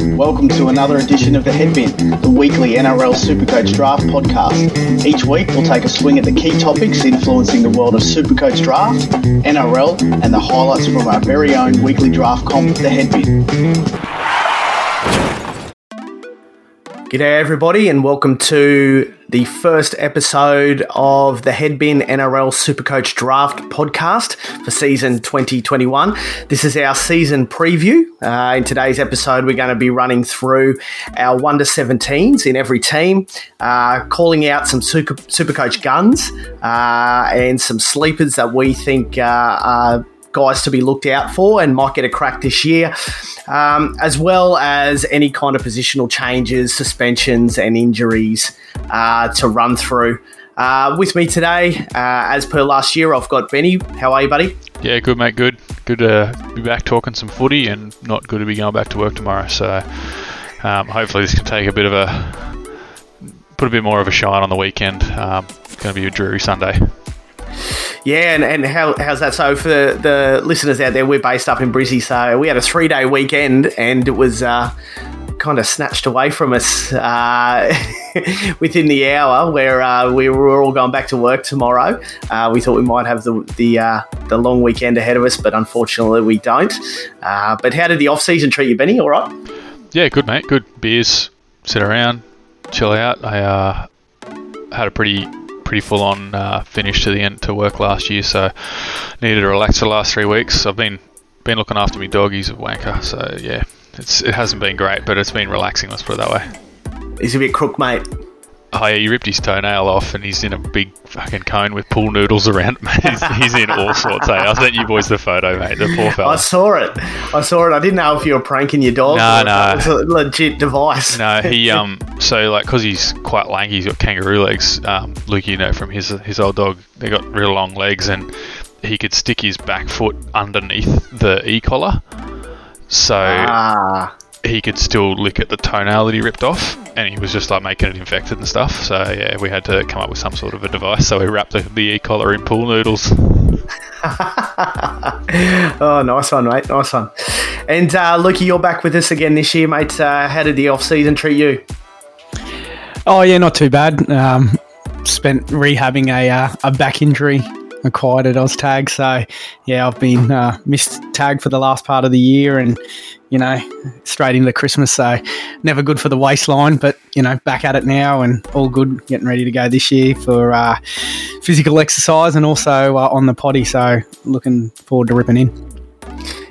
Welcome to another edition of The Headbin, the weekly NRL Supercoach Draft podcast. Each week, we'll take a swing at the key topics influencing the world of Supercoach Draft, NRL, and the highlights from our very own weekly draft comp, The Headbin. G'day, everybody, and welcome to the first episode of the Headbin NRL Supercoach Draft podcast for season 2021. This is our season preview. Uh, in today's episode, we're going to be running through our 1 to 17s in every team, uh, calling out some super, Supercoach guns uh, and some sleepers that we think uh, are guys to be looked out for and might get a crack this year, um, as well as any kind of positional changes, suspensions, and injuries uh, to run through. Uh, with me today, uh, as per last year, I've got Benny. How are you, buddy? Yeah, good mate, good. Good to be back talking some footy, and not good to be going back to work tomorrow. So um, hopefully this can take a bit of a put a bit more of a shine on the weekend. Um, going to be a dreary Sunday. Yeah, and, and how, how's that? So, for the, listeners out there, we're based up in Brizzy, so we had a three day weekend and it was uh, kind of snatched away from us uh, within the hour where uh, we were all going back to work tomorrow. Uh, we thought we might have the, the, uh, the long weekend ahead of us, but unfortunately we don't. Uh, but how did the off season treat you, Benny? All right? Yeah, good mate, good. Beers, sit around, chill out. I uh, had a pretty pretty full on uh, finish to the end to work last year, so needed to relax the last three weeks. I've been been looking after me doggies at Wanker, so yeah, it's it hasn't been great, but it's been relaxing. Let's put it that way. He's a bit crook, mate. Oh yeah, he ripped his toenail off, and he's in a big fucking cone with pool noodles around. He's, he's in all sorts. Hey, I sent you boys the photo, mate. The poor fella. I saw it. I saw it. I didn't know if you were pranking your dog. No, or no. It's a legit device. No, he um. So like, cause he's quite lanky, he's got kangaroo legs. Um, Luke, you know from his his old dog, they got real long legs, and he could stick his back foot underneath the e collar, so Ah. He could still lick at the toenail that he ripped off, and he was just like making it infected and stuff. So yeah, we had to come up with some sort of a device. So we wrapped the, the e collar in pool noodles. oh, nice one, mate. Nice one. And uh, Lukey, you're back with us again this year, mate. Uh, how did the off season treat you? Oh yeah, not too bad. Um, spent rehabbing a uh, a back injury acquired at Oztag, so yeah, I've been uh, missed tag for the last part of the year, and you know, straight into Christmas. So never good for the waistline, but you know, back at it now and all good. Getting ready to go this year for uh, physical exercise and also uh, on the potty. So looking forward to ripping in.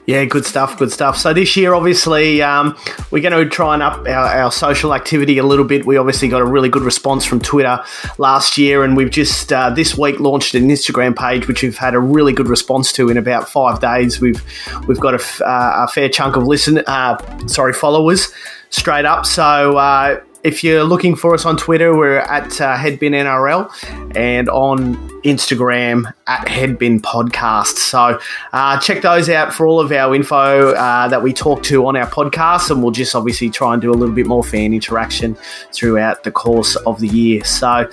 Yeah, good stuff, good stuff. So this year, obviously, um, we're going to try and up our, our, social activity a little bit. We obviously got a really good response from Twitter last year, and we've just uh, this week launched an Instagram page, which we've had a really good response to in about five days. We've we've got a, uh, a fair chunk of listen, uh, sorry, followers straight up. So uh, if you're looking for us on Twitter, we're at uh, Headbin NRL and on Instagram at Headbin Podcast. So uh, check those out for all of our info uh, that we talk to on our podcast, and we'll just obviously try and do a little bit more fan interaction throughout the course of the year. So.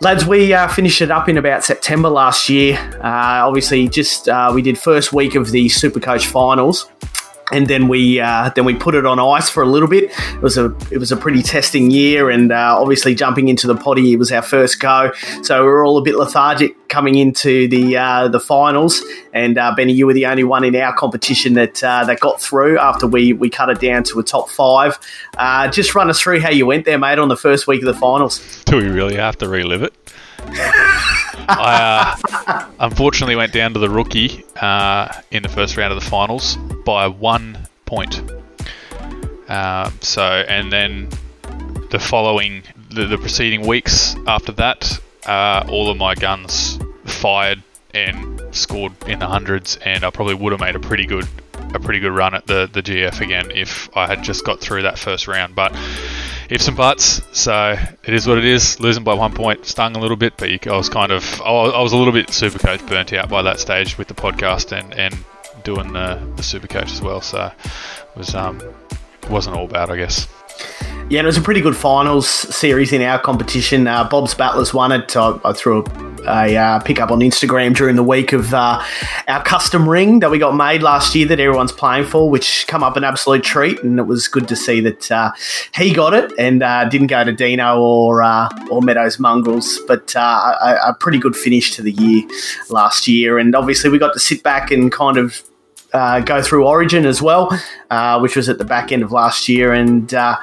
Lads, we uh, finished it up in about September last year. Uh, obviously, just uh, we did first week of the Supercoach finals, and then we uh, then we put it on ice for a little bit. It was a it was a pretty testing year, and uh, obviously jumping into the potty it was our first go, so we were all a bit lethargic coming into the uh, the finals. And uh, Benny, you were the only one in our competition that uh, that got through after we we cut it down to a top five. Uh, just run us through how you went there, mate, on the first week of the finals. Do we really have to relive it? I uh, unfortunately went down to the rookie uh, in the first round of the finals by one point. Uh, so, and then the following, the, the preceding weeks after that, uh, all of my guns fired and scored in the hundreds, and I probably would have made a pretty good, a pretty good run at the the GF again if I had just got through that first round. But ifs and buts. So it is what it is. Losing by one point stung a little bit, but you, I was kind of I was a little bit super coach burnt out by that stage with the podcast and and doing the, the super coach as well. So it was um, wasn't all bad, I guess. Yeah, it was a pretty good finals series in our competition. Uh, Bob's Battlers won it. I, I threw a, a uh, pick up on Instagram during the week of uh, our custom ring that we got made last year that everyone's playing for, which come up an absolute treat. And it was good to see that uh, he got it and uh, didn't go to Dino or uh, or Meadows Mongrels, but a, a pretty good finish to the year last year. And obviously, we got to sit back and kind of uh, go through Origin as well, uh, which was at the back end of last year. And uh,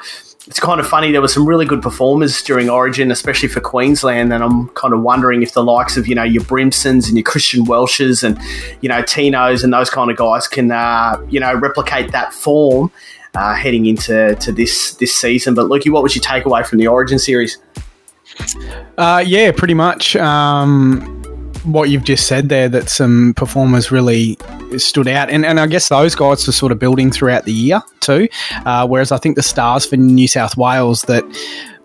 it's kind of funny. There were some really good performers during Origin, especially for Queensland. And I'm kind of wondering if the likes of you know your Brimsons and your Christian Welches and you know Tinos and those kind of guys can uh, you know replicate that form uh, heading into to this this season. But Lukey, what was your takeaway from the Origin series? Uh, yeah, pretty much. Um, what you've just said there that some performers really stood out, and, and I guess those guys were sort of building throughout the year too. Uh, whereas I think the stars for New South Wales that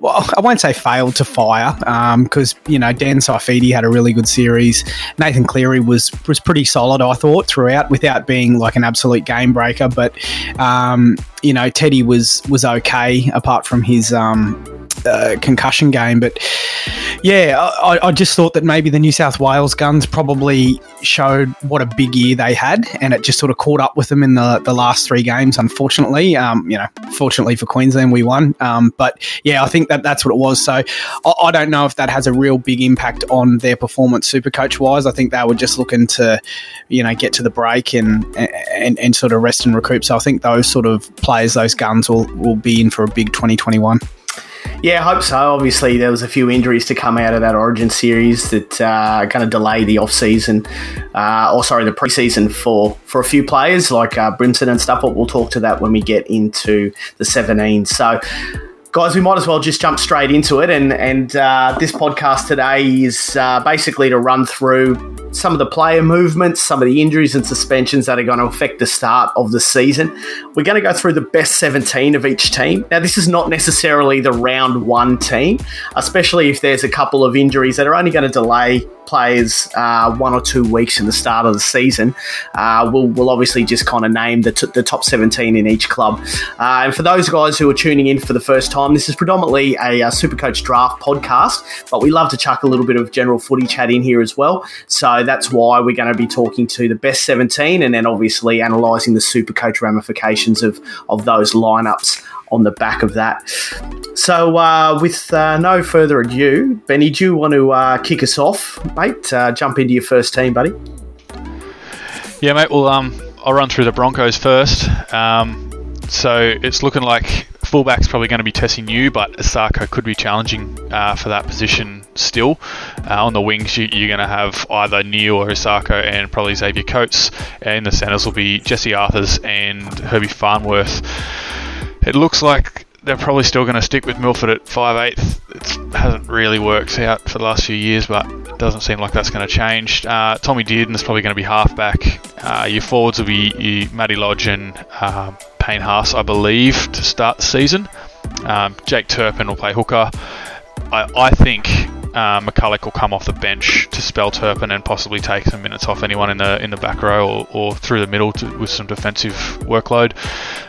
well, I won't say failed to fire because um, you know Dan Saifiti had a really good series. Nathan Cleary was was pretty solid, I thought, throughout, without being like an absolute game breaker. But um, you know, Teddy was was okay apart from his um, uh, concussion game. But yeah, I, I, just thought that maybe the New South Wales guns probably showed what a big year they had, and it just sort of caught up with them in the, the last three games. Unfortunately, um, you know, fortunately for Queensland, we won. Um, but yeah, I think that that's what it was. So I, I, don't know if that has a real big impact on their performance, super coach wise. I think they were just looking to, you know, get to the break and and, and sort of rest and recoup. So I think those sort of players, those guns, will will be in for a big 2021. Yeah, I hope so. Obviously, there was a few injuries to come out of that Origin series that uh, kind of delay the off season, uh, or sorry, the preseason for for a few players like uh, Brimson and stuff. But we'll talk to that when we get into the 17. So guys, we might as well just jump straight into it. And and uh, this podcast today is uh, basically to run through some of the player movements, some of the injuries and suspensions that are going to affect the start of the season. We're going to go through the best 17 of each team. Now, this is not necessarily the round one team, especially if there's a couple of injuries that are only going to delay players uh, one or two weeks in the start of the season, uh, we'll, we'll obviously just kind of name the, t- the top 17 in each club. Uh, and for those guys who are tuning in for the first time, this is predominantly a, a Supercoach draft podcast, but we love to chuck a little bit of general footy chat in here as well. So that's why we're going to be talking to the best 17 and then obviously analysing the Supercoach ramifications of, of those lineups on the back of that. So, uh, with uh, no further ado, Benny, do you want to uh, kick us off, mate? Uh, jump into your first team, buddy. Yeah, mate. Well, um, I'll run through the Broncos first. Um, so it's looking like fullback's probably going to be Tesi Niu, but Isaako could be challenging uh, for that position still. Uh, on the wings, you, are going to have either Neil or Isaako and probably Xavier Coates. And the centres will be Jesse Arthars and Herbie Farnworth. It looks like they're probably still going to stick with Milford at 5'8". It hasn't really worked out for the last few years, but it doesn't seem like that's going to change. Uh, Tommy is probably going to be halfback. Uh, your forwards will be Matty Lodge and uh, Payne Haas, I believe, to start the season. Um, Jake Turpin will play hooker. I, I think uh, McCullough will come off the bench to spell Turpin and possibly take some minutes off anyone in the in the back row or, or through the middle to, with some defensive workload.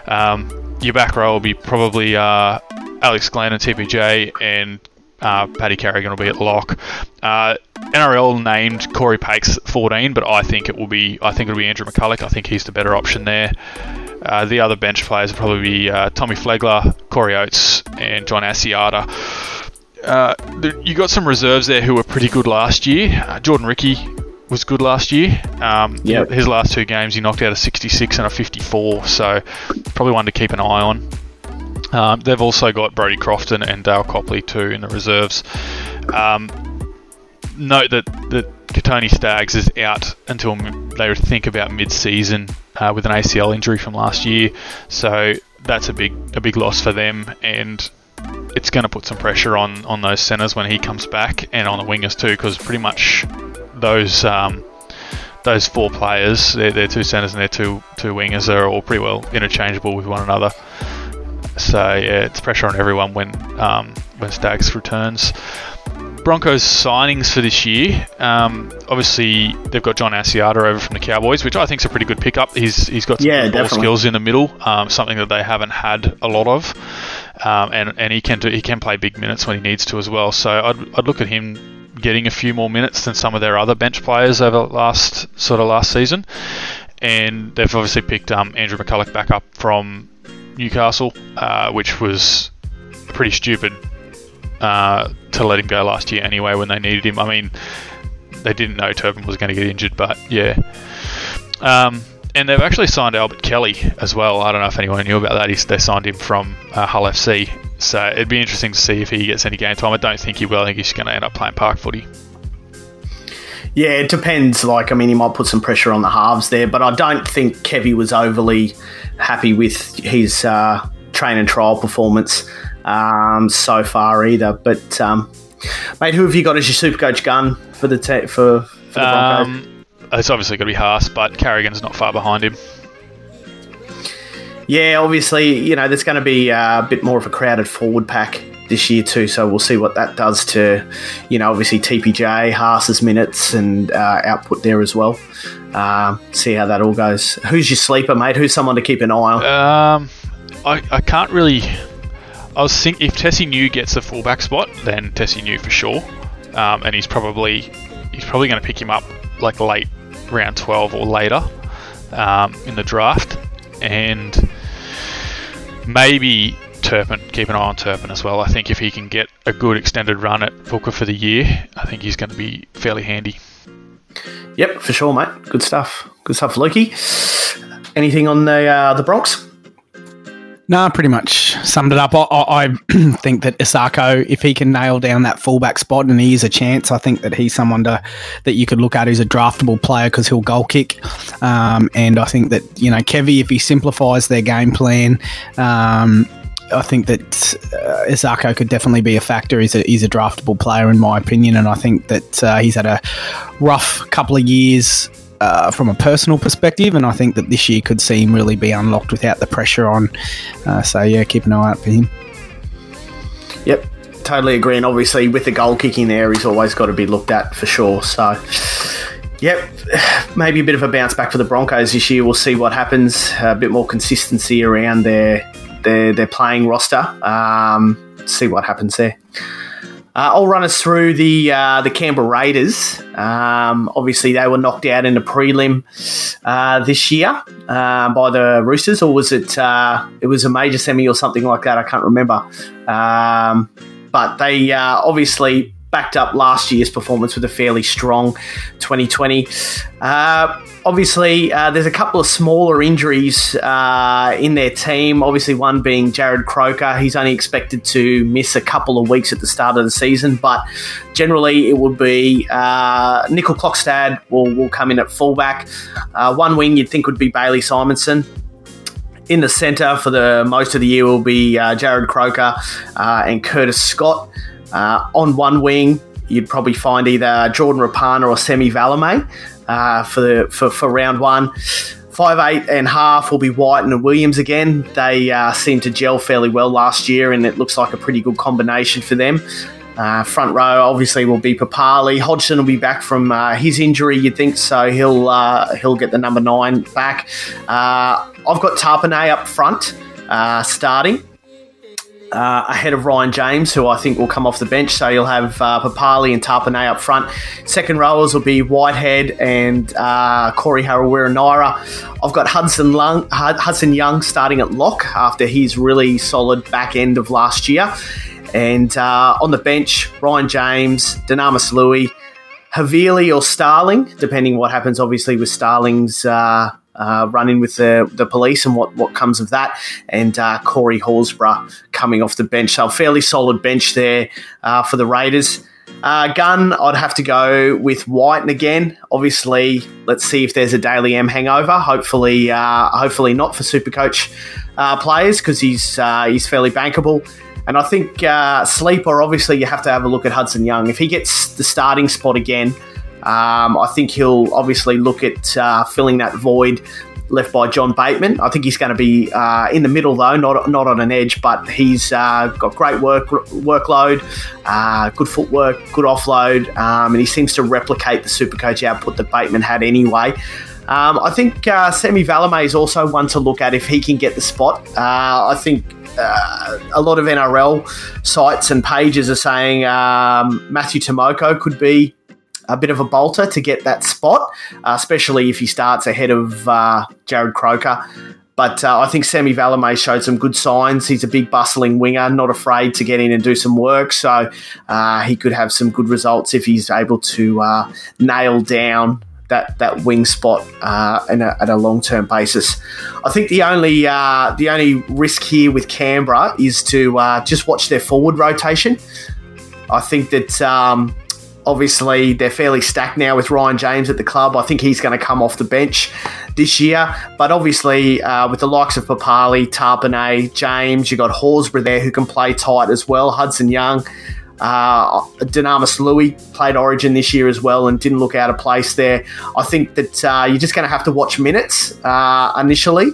Um, your back row will be probably uh, Alex Glenn and TPJ, and uh, Paddy Carrigan will be at lock. Uh, NRL named Corey Pakes 14, but I think it will be I think it'll be Andrew McCullough. I think he's the better option there. Uh, the other bench players will probably be uh, Tommy Flegler, Corey Oates, and John Asiata. Uh, you got some reserves there who were pretty good last year. Uh, Jordan Riki was good last year. Um, yep. His last two games, he knocked out a 66 and a 54, so probably one to keep an eye on. Um, they've also got Brodie Crofton and Dale Copley too in the reserves. Um, note that that Kotoni Staggs is out until they think about mid-season uh, with an ACL injury from last year, so that's a big a big loss for them, and it's going to put some pressure on on those centres when he comes back, and on the wingers too, because pretty much those um, those four players, their, their two centres and their two two wingers, are all pretty well interchangeable with one another. So yeah, it's pressure on everyone when um, when Staggs returns. Broncos signings for this year, um, obviously they've got John Asiata over from the Cowboys, which I think is a pretty good pickup. He's he's got some Yeah, ball skills in the middle, um, something that they haven't had a lot of, um, and and he can do he can play big minutes when he needs to as well. So I'd, I'd look at him getting a few more minutes than some of their other bench players over last sort of last season, and they've obviously picked um, Andrew McCullough back up from Newcastle, uh, which was pretty stupid uh, to let him go last year anyway when they needed him. I mean, they didn't know Turpin was going to get injured, but yeah. Um, and they've actually signed Albert Kelly as well. I don't know if anyone knew about that. He's, they signed him from uh, Hull FC. So it'd be interesting to see if he gets any game time. I don't think he will. I think he's going to end up playing park footy. Yeah, it depends. Like, I mean, he might put some pressure on the halves there, but I don't think Kevy was overly happy with his uh, train and trial performance um, so far either. But, um, mate, who have you got as your super coach gun for the te- for, for the Broncos? Um, it's obviously going to be Haas, but Carrigan's not far behind him. Yeah, obviously, you know, there's going to be uh, a bit more of a crowded forward pack this year too, so we'll see what that does to, you know, obviously TPJ, Haas's minutes and uh, output there as well. Um, see how that all goes. Who's your sleeper, mate? Who's someone to keep an eye on? Um, I, I can't really. I was thinking if Tesi Niu gets the fullback spot, then Tesi Niu for sure, um, and he's probably he's probably going to pick him up like late round twelve or later um, in the draft, and maybe Turpin. Keep an eye on Turpin as well. I think if he can get a good extended run at hooker for the year, I think he's going to be fairly handy. Yep, for sure, mate. Good stuff. Good stuff, Lukey. Anything on the uh, the Bronx? No, pretty much summed it up. I, I, I think that Isaako, if he can nail down that fullback spot and he is a chance, I think that he's someone to that you could look at who's a draftable player because he'll goal kick. Um, and I think that you know Kevy, if he simplifies their game plan. Um, I think that uh, Isaako could definitely be a factor. He's a, he's a draftable player, in my opinion, and I think that uh, he's had a rough couple of years uh, from a personal perspective, and I think that this year could see him really be unlocked without the pressure on. Uh, so yeah, keep an eye out for him. Yep, totally agree. And obviously, with the goal kicking there, he's always got to be looked at for sure. So, yep, maybe a bit of a bounce back for the Broncos this year. We'll see what happens. A bit more consistency around their their, their playing roster. Um, see what happens there. Uh, I'll run us through the uh, the Canberra Raiders. Um, obviously, they were knocked out in the prelim uh, this year uh, by the Roosters, or was it? Uh, it was a major semi or something like that. I can't remember. Um, but they uh, obviously backed up last year's performance with a fairly strong 2020. Uh, obviously, uh, there's a couple of smaller injuries uh, in their team. Obviously, one being Jarrod Croker. He's only expected to miss a couple of weeks at the start of the season, but generally it would be uh, Nicoll-Klokstad will, will come in at fullback. Uh, one wing you'd think would be Bailey Simonson in the centre for the most of the year will be uh, Jarrod Croker uh, and Curtis Scott. Uh, on one wing, you'd probably find either Jordan Rapana or Semi Valemei uh, for, the, for for round one. Five eight and half will be White and Williams again. They uh, to gel fairly well last year, and it looks like a pretty good combination for them. Uh, front row obviously will be Papali. Hodgson will be back from uh, his injury, you'd think, so he'll uh, he'll get the number nine back. Uh, I've got Tapine up front uh, starting. Uh, ahead of Ryan James, who I think will come off the bench. So you'll have uh, Papali and Tapine up front. Second rowers will be Whitehead and uh, Corey Harawira Naera. I've got Hudson, Lung, Hudson Young starting at lock after his really solid back end of last year. And uh, on the bench, Ryan James, Dunamis Lui, Havili or Starling, depending what happens, obviously, with Starling's uh, uh, running with the, the police and what, what comes of that, and uh, Corey Horsburgh coming off the bench. So, fairly solid bench there uh, for the Raiders. Uh, gun, I'd have to go with White again. Obviously, let's see if there's a Dally M hangover. Hopefully, uh, hopefully not for Supercoach uh, players because he's uh, he's fairly bankable. And I think sleeper, obviously, you have to have a look at Hudson Young. If he gets the starting spot again, um, I think he'll obviously look at uh, filling that void left by John Bateman. I think he's going to be uh, in the middle though, not not on an edge, but he's uh, got great work workload, uh, good footwork, good offload, um, and he seems to replicate the Supercoach output that Bateman had anyway. Um, I think uh, Semi Valemei is also one to look at if he can get the spot. Uh, I think uh, a lot of NRL sites and pages are saying um, Matthew Timoko could be a bit of a bolter to get that spot, uh, especially if he starts ahead of uh, Jarrod Croker. But uh, I think Sammy Valemei showed some good signs. He's a big, bustling winger, not afraid to get in and do some work. So uh, he could have some good results if he's able to uh, nail down that that wing spot uh, a, at a long term basis. I think the only the only risk here with Canberra is to just watch their forward rotation. I think that. Um, obviously, they're fairly stacked now with Ryan James at the club. I think he's going to come off the bench this year. But obviously, uh, with the likes of Papali, Tapine, James, you've got Horsburgh there who can play tight as well, Hudson Young. Uh, Dunamis Lui played Origin this year as well and didn't look out of place there. I think that uh, you're just going to have to watch minutes uh, initially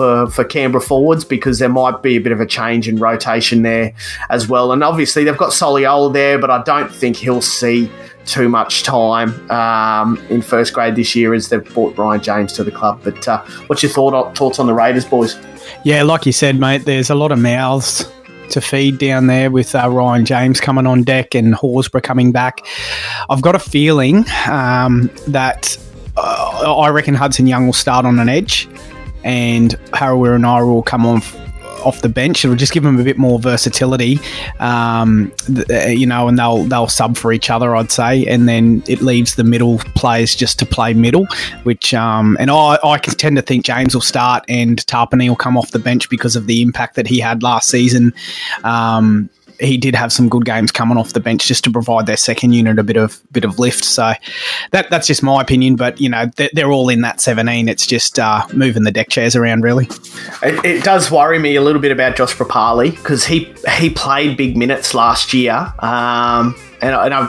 for, for Canberra forwards because there might be a bit of a change in rotation there as well. And obviously, they've got Soliola there, but I don't think he'll see too much time um, in first grade this year as they've brought Ryan James to the club. But uh, what's your thought, thoughts on the Raiders, boys? Yeah, like you said, mate, there's a lot of mouths to feed down there with uh, Ryan James coming on deck and Horsburgh coming back. I've got a feeling um, that uh, I reckon Hudson Young will start on an edge and Harawira Naera will come on off the bench. It'll just give them a bit more versatility, um, uh, you know, and they'll they'll sub for each other, I'd say, and then it leaves the middle players just to play middle. Which um, and I I tend to think James will start and Tapine will come off the bench because of the impact that he had last season. Um, he did have some good games coming off the bench just to provide their second unit a bit of bit of lift. So that that's just my opinion. But you know they're, they're all in that seventeen. It's just uh, moving the deck chairs around really. It, it, does worry me a little bit about Josh Papalii because he he played big minutes last year. Um, and, and I,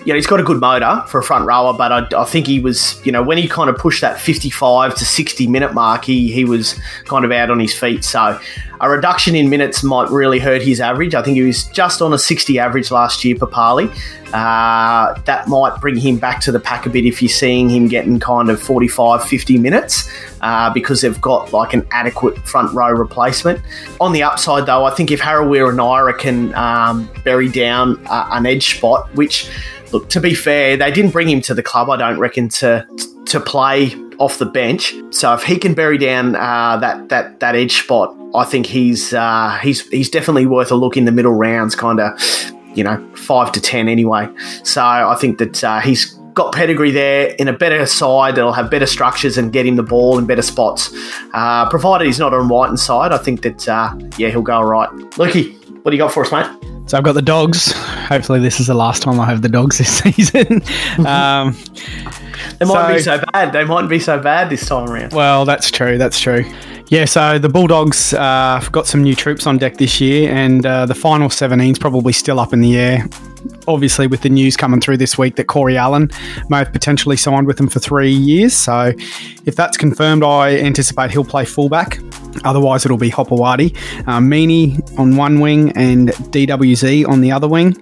you know, he's got a good motor for a front rower, but I, I, think he was, you know, when he kind of pushed that 55 to 60 minute mark, he, he was kind of out on his feet. So a reduction in minutes might really hurt his average. I think he was just on a 60 average last year, Papalii. Uh, that might bring him back to the pack a bit if you're seeing him getting kind of 45, 50 minutes uh, because they've got like an adequate front row replacement. On the upside, though, I think if Harawira Naera can um, bury down uh, an edge spot, which, look, to be fair, they didn't bring him to the club, I don't reckon, to to play off the bench. So if he can bury down uh, that that that edge spot, I think he's uh, he's he's definitely worth a look in the middle rounds, kind of you know five to ten anyway. So I think that uh, he's got pedigree there in a better side that'll have better structures and get him the ball in better spots. Uh, provided he's not on right side, I think that uh, yeah he'll go all right. Lukey, what do you got for us, mate? So I've got the dogs. Hopefully, this is the last time I have the dogs this season. um, they might so, be so bad. They mightn't be so bad this time around. Well, that's true. That's true. Yeah, so the Bulldogs uh, got some new troops on deck this year, and uh, the final 17 is probably still up in the air. Obviously, with the news coming through this week that Corey Allan may have potentially signed with them for three years. So, if that's confirmed, I anticipate he'll play fullback. Otherwise, it'll be Hopoate, uh, Meaney on one wing, and DWZ on the other wing.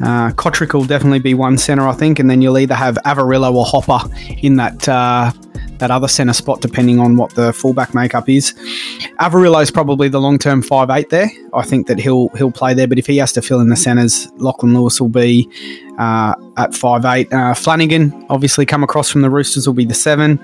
Uh, Cotric will definitely be one centre, I think, and then you'll either have Averillo or Hopper in that uh, that other centre spot, depending on what the fullback makeup is. Averillo is probably the long term five eight there. I think that he'll he'll play there, but if he has to fill in the centres, Lachlan Lewis will be uh, at five eight. Uh, Flanagan, obviously, come across from the Roosters, will be the seven.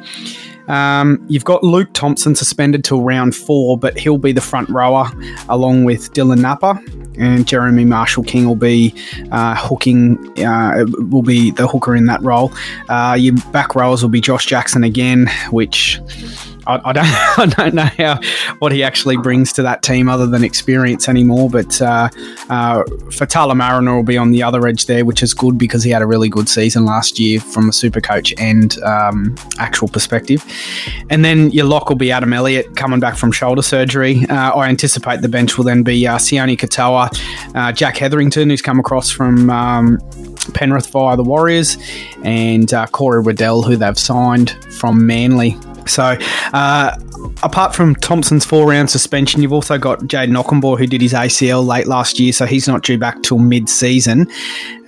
Um, you've got Luke Thompson suspended till round four, but he'll be the front rower along with Dylan Napa, and Jeremy Marshall King will be uh, hooking, uh, will be the hooker in that role. Uh, your back rowers will be Josh Jackson again, which I, I, don't I don't know how what he actually brings to that team other than experience anymore. But uh, uh, Faitala Mariner will be on the other edge there, which is good because he had a really good season last year from a super coach and um, actual perspective. And then your lock will be Adam Elliott coming back from shoulder surgery. Uh, I anticipate the bench will then be uh, Sione Katoa, uh, Jack Hetherington, who's come across from. Um, Penrith via the Warriors, and uh, Corey Waddell, who they've signed from Manly. So, uh, apart from Thompson's four round suspension, you've also got Jayden Okunbor, who did his ACL late last year, so he's not due back till mid season.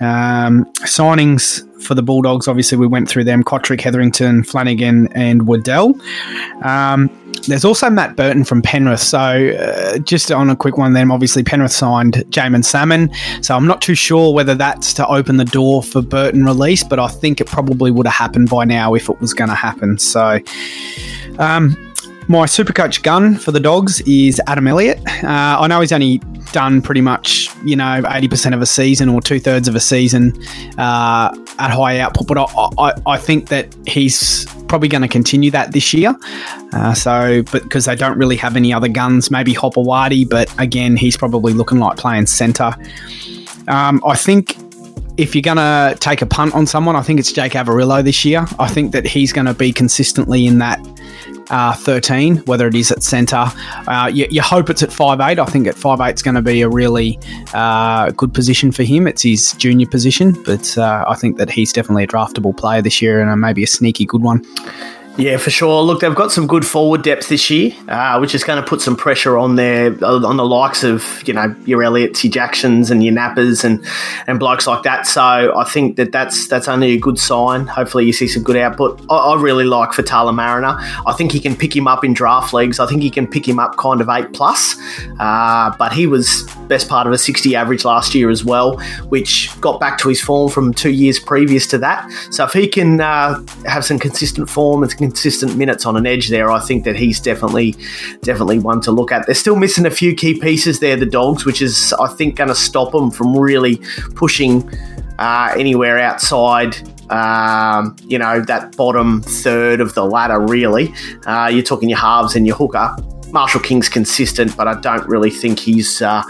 Um, signings for the Bulldogs, obviously, we went through them Cotric, Hetherington, Flanagan, and Waddell. Um, there's also Matt Burton from Penrith. So, uh, just on a quick one, then obviously Penrith signed Jaeman Salmon. So, I'm not too sure whether that's to open the door for Burton release, but I think it probably would have happened by now if it was going to happen. So, um, my Supercoach gun for the dogs is Adam Elliott. Uh, I know he's only done pretty much, you know, 80% of a season or two thirds of a season uh, at high output, but I, I, I think that he's probably going to continue that this year. Uh, so, but because they don't really have any other guns, maybe Hopoate, but again, he's probably looking like playing centre. Um, I think if you're going to take a punt on someone, I think it's Jake Averillo this year. I think that he's going to be consistently in that uh, 13, whether it is at centre. Uh, you, you, hope it's at 5'8. I think at 5'8 is going to be a really uh, good position for him. It's his junior position, but uh, I think that he's definitely a draftable player this year and maybe a sneaky good one. Yeah, for sure. Look, they've got some good forward depth this year, uh, which is going to put some pressure on their on the likes of you know your Elliott's, your Jacksons, and your Napas, and and blokes like that. So I think that that's that's only a good sign. Hopefully, you see some good output. I, I really like Faitala Mariner. I think he can pick him up in draft leagues. I think he can pick him up kind of eight plus. Uh, but he was best part of a sixty average last year as well, which got back to his form from two years previous to that. So if he can uh, have some consistent form and consistent minutes on an edge there, I think that he's definitely definitely one to look at. They're still missing a few key pieces there, the Dogs, which is I think going to stop them from really pushing uh, anywhere outside um, you know, that bottom third of the ladder, really. Uh, you're talking your halves and your hooker. Marshall King's consistent, but I don't really think he's, uh,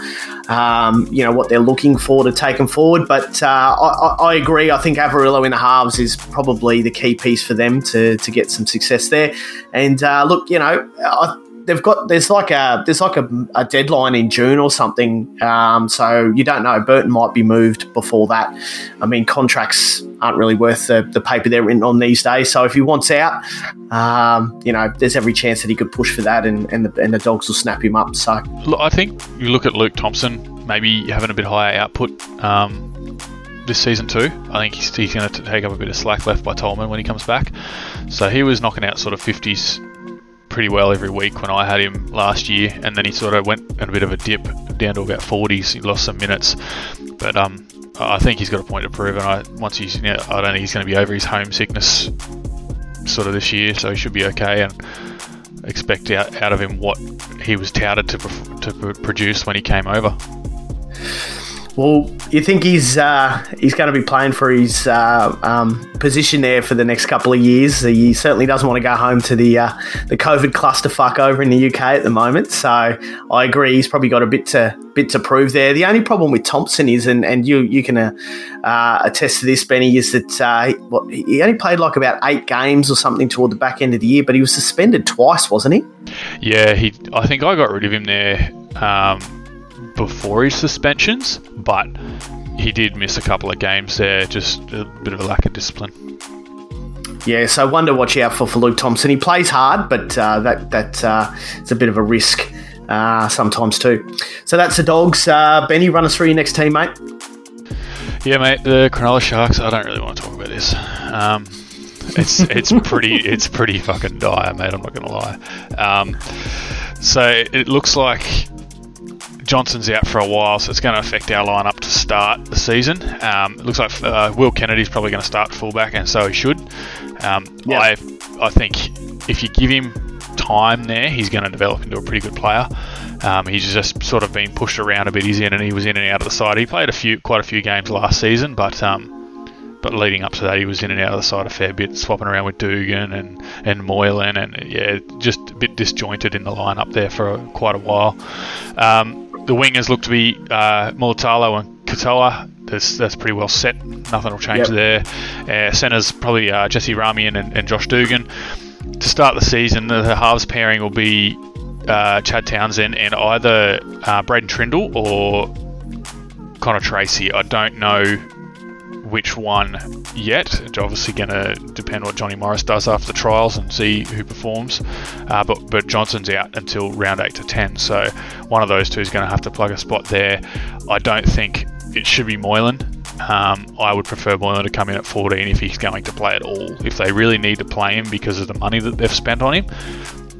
um, you know, what they're looking for to take him forward. But uh, I, I, agree. I think Averillo in the halves is probably the key piece for them to, to get some success there. And uh, look, you know, I, they've got there's like a there's like a, a deadline in June or something. Um, so you don't know. Burton might be moved before that. I mean, contracts aren't really worth the, the paper they're written on these days. So if he wants out, um, you know, there's every chance that he could push for that, and and the, and the dogs will snap him up. So look, I think you look at Luke Thompson, maybe having a bit higher output. Um, this season too. I think he's, he's going to take up a bit of slack left by Tolman when he comes back. So he was knocking out sort of 50s pretty well every week when I had him last year, and then he sort of went in a bit of a dip down to about 40s. He lost some minutes, but um, I think he's got a point to prove. And I once he's, you know, I don't think he's going to be over his homesickness sort of this year, so he should be okay. And expect out, out of him what he was touted to to produce when he came over. Well, you think he's uh, he's going to be playing for his uh, um, position there for the next couple of years? He certainly doesn't want to go home to the uh, the COVID clusterfuck over in the UK at the moment. So I agree, he's probably got a bit to bit to prove there. The only problem with Thompson is, and, and you you can uh, uh, attest to this, Benny, is that uh, he, what, he only played like about eight games or something toward the back end of the year, but he was suspended twice, wasn't he? Yeah, he. I think I got rid of him there. Um, before his suspensions, but he did miss a couple of games there, just a bit of a lack of discipline. Yeah, so wonder watch out for for Luke Thompson. He plays hard, but uh, that that uh, it's a bit of a risk uh, sometimes too. So that's the dogs. Uh, Benny, run us through your next team, mate. Yeah, mate. The Cronulla Sharks. I don't really want to talk about this. Um, it's it's pretty it's pretty fucking dire, mate. I'm not gonna lie. Um, so it looks like Johnson's out for a while, so it's going to affect our lineup to start the season. Um, it looks like uh, Will Kennedy's probably going to start fullback, and so he should. Um, yep. I I think if you give him time there, he's going to develop into a pretty good player. Um, he's just sort of been pushed around a bit. He's in and he was in and out of the side. He played a few, quite a few games last season, but um, but leading up to that, he was in and out of the side a fair bit, swapping around with Dugan and and Moylan, and yeah, just a bit disjointed in the lineup there for quite a while. Um, the wingers look to be uh, Mulitalo and Katoa. That's, that's pretty well set. Nothing will change yep. there. Uh, centers probably uh, Jesse Ramien and, and, Josh Dugan. To start the season, the, the halves pairing will be uh, Chad Townsend and either uh, Braden Trindall or Connor Tracey. I don't know which one yet. It's obviously going to depend what Johnny Morris does after the trials and see who performs. Uh, but but Johnson's out until round eight to ten, so one of those two is going to have to plug a spot there. I don't think it should be Moylan. Um, I would prefer Moylan to come in at 14 if he's going to play at all. If they really need to play him because of the money that they've spent on him,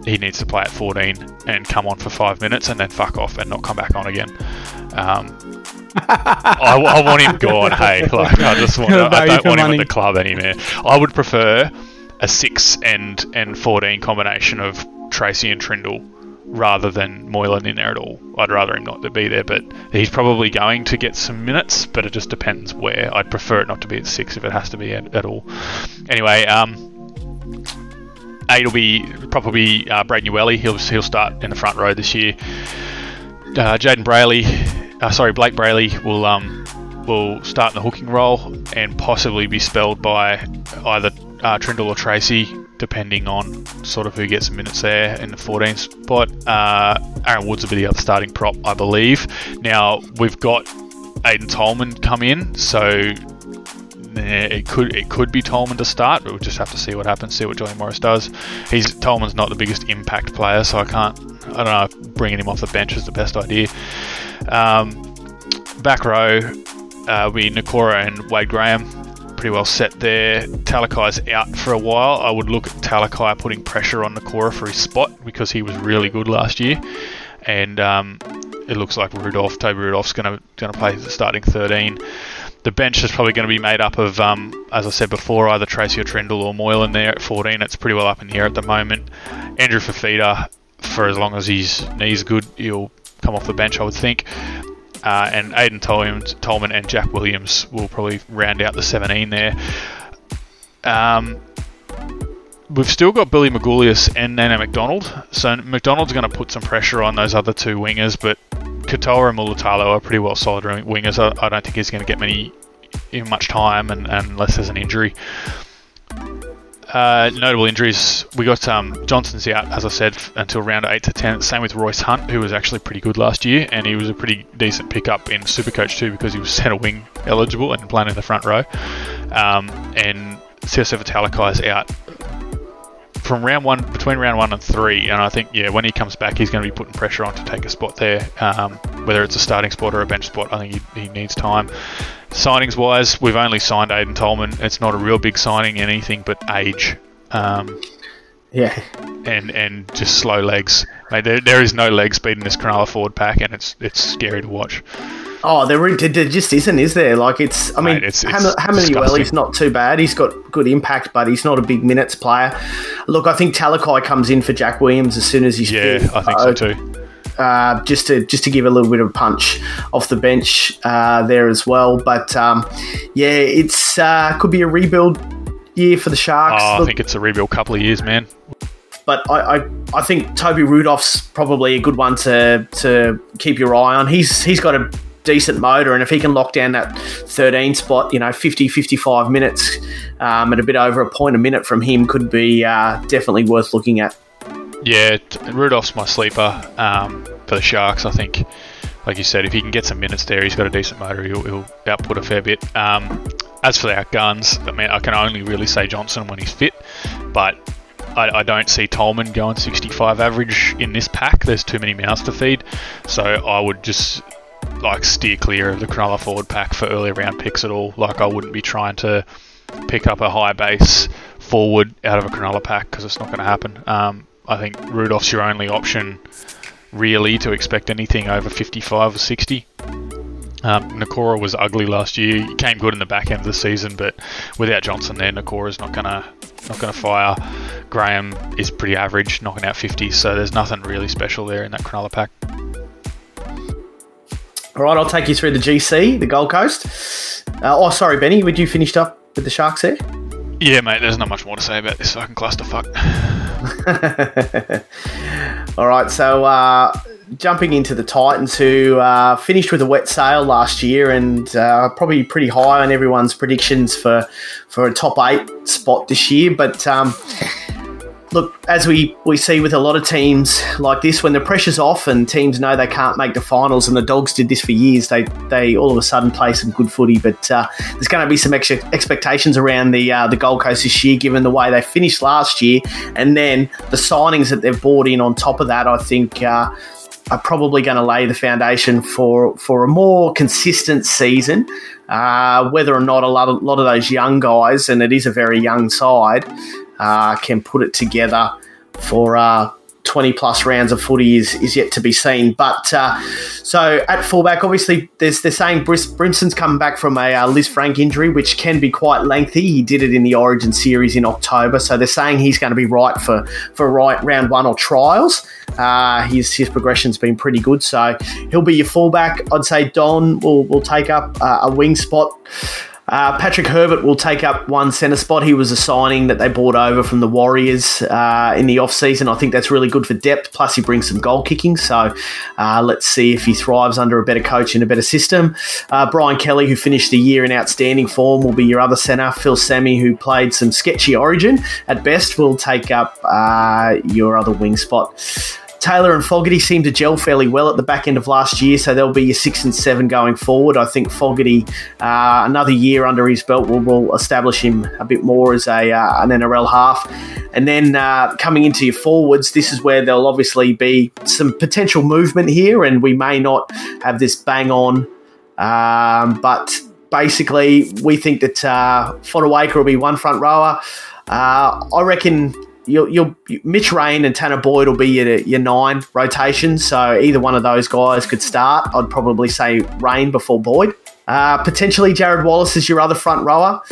he needs to play at 14 and come on for five minutes and then fuck off and not come back on again. Um, I, I, want him gone. Hey, like I just want. I don't want him at the club anymore. I would prefer a six and and 14 combination of Tracey and Trindall rather than Moylan in there at all. I'd rather him not to be there, but he's probably going to get some minutes, but it just depends where. I'd prefer it not to be at six if it has to be at, at all. Anyway, um, eight will be probably uh, Brad Newelly. He'll he'll start in the front row this year. Uh, Jayden Brailey, uh, sorry, Blake Brailey will um will start in the hooking role and possibly be spelled by either uh, Trindall or Tracey depending on sort of who gets the minutes there in the 14th spot. Uh, Aaron Woods will be the other starting prop, I believe. Now we've got Aidan Tolman come in, so it could it could be Tolman to start, but we'll just have to see what happens, see what Johnny Morris does. He's Tolman's not the biggest impact player, so I can't I don't know bringing him off the bench is the best idea. Um, back row uh, will be Nikora and Wade Graham pretty well set there. Talakai's out for a while. I would look at Talakai putting pressure on Nikora for his spot because he was really good last year. And um, it looks like Rudolph, Toby Rudolph's going to going to play the starting 13. The bench is probably going to be made up of, um, as I said before, either Tracey or Trindall or Moylan there at 14. It's pretty well up in the air at the moment. Andrew Fifita, for as long as his knee's good, he'll come off the bench, I would think. Uh, and Aidan Tolman, and Jack Williams will probably round out the 17 there. Um, we've still got Billy Magoulias and Nana McDonald. So McDonald's going to put some pressure on those other two wingers, but Katoa and Mulitalo are pretty well solid wingers. I, I don't think he's going to get many much time and, and unless there's an injury. Uh, notable injuries. We got um, Johnson's out, as I said, until round 8 to 10. Same with Royce Hunt, who was actually pretty good last year, and he was a pretty decent pickup in Supercoach too because he was centre wing eligible and playing in the front row. Um, and Siosifa Talakai is out from round one, between round one and three, and I think yeah, when he comes back, he's going to be putting pressure on to take a spot there, um, whether it's a starting spot or a bench spot. I think he, he needs time. Signings wise, we've only signed Aidan Tolman. It's not a real big signing, anything but age. Um, yeah. And and just slow legs. Mate, there, there is no leg speed in this Cronulla forward pack, and it's it's scary to watch. Oh, there, there just isn't, is there? Like it's, I mean, Mate, it's, it's Hamlin not too bad. He's got good impact, but he's not a big minutes player. Look, I think Talakai comes in for Jack Williams as soon as he's yeah, fit. I think so too. Uh, just to just to give a little bit of a punch off the bench uh, there as well. But um, yeah, it's uh, could be a rebuild year for the Sharks. Oh, I think it's a rebuild couple of years, man. But I, I, I think Toby Rudolph's probably a good one to to keep your eye on. He's he's got a decent motor and if he can lock down that 13 spot you know 50 55 minutes um, at a bit over a point a minute from him could be uh, definitely worth looking at yeah, Rudolph's my sleeper um, for the Sharks. I think, like you said, if he can get some minutes there, he's got a decent motor. He'll, he'll output a fair bit. Um, as for our guns, I mean, I can only really say Johnson when he's fit, but I, I, don't see Tolman going 65 average in this pack. There's too many mouths to feed, so I would just like steer clear of the Cronulla forward pack for early round picks at all. Like I wouldn't be trying to pick up a high base forward out of a Cronulla pack because it's not going to happen. Um, I think Rudolph's your only option really to expect anything over 55 or 60. Um, Nikora was ugly last year. He came good in the back end of the season, but without Johnson there, Nikora's not gonna not gonna fire. Graham is pretty average, knocking out 50, so there's nothing really special there in that Cronulla pack. All right, I'll take you through the GC, the Gold Coast. Uh, oh, sorry, Benny, would you finished up with the Sharks there? Yeah, mate. There's not much more to say about this fucking clusterfuck. All right, so uh, jumping into the Titans, who uh, finished with a wet sail last year and uh, probably pretty high on everyone's predictions for for a top eight spot this year. But um, look, as we, we see with a lot of teams like this, when the pressure's off and teams know they can't make the finals, and the Dogs did this for years, they they all of a sudden play some good footy. But uh, there's going to be some extra expectations around the uh, the Gold Coast this year, given the way they finished last year, and then the signings that they've brought in on top of that. I think. Uh, are probably going to lay the foundation for for a more consistent season. Uh, whether or not a lot of, lot of those young guys, and it is a very young side, uh, can put it together for uh, 20 plus rounds of footy is, is yet to be seen. But uh, so at fullback, obviously, there's, they're saying Bris- Brimson's coming back from a uh, Frank injury, which can be quite lengthy. He did it in the Origin series in October, so they're saying he's going to be right for for right round one or trials. Uh, his his progression's been pretty good, so he'll be your fullback. I'd say Don will will take up uh, a wing spot. Uh, Patrick Herbert will take up one centre spot. He was a signing that they brought over from the Warriors uh, in the off-season. I think that's really good for depth. Plus, he brings some goal kicking. So uh, let's see if he thrives under a better coach and a better system. Uh, Brian Kelly, who finished the year in outstanding form, will be your other centre. Phil Sami, who played some sketchy origin at best, will take up uh, your other wing spot. Taylor and Fogarty seem to gel fairly well at the back end of last year, so they'll be your six and seven going forward. I think Fogarty, uh, another year under his belt, will, will, establish him a bit more as a uh, an NRL half. And then uh, coming into your forwards, this is where there'll obviously be some potential movement here, and we may not have this bang on, um, but basically we think that uh, Fotuaika will be one front rower. Uh, I reckon you'll, you'll Mitch Rein and Tanner Boyd will be your, your nine rotations. So either one of those guys could start. I'd probably say Rein before Boyd. Uh, potentially Jarrod Wallace is your other front rower,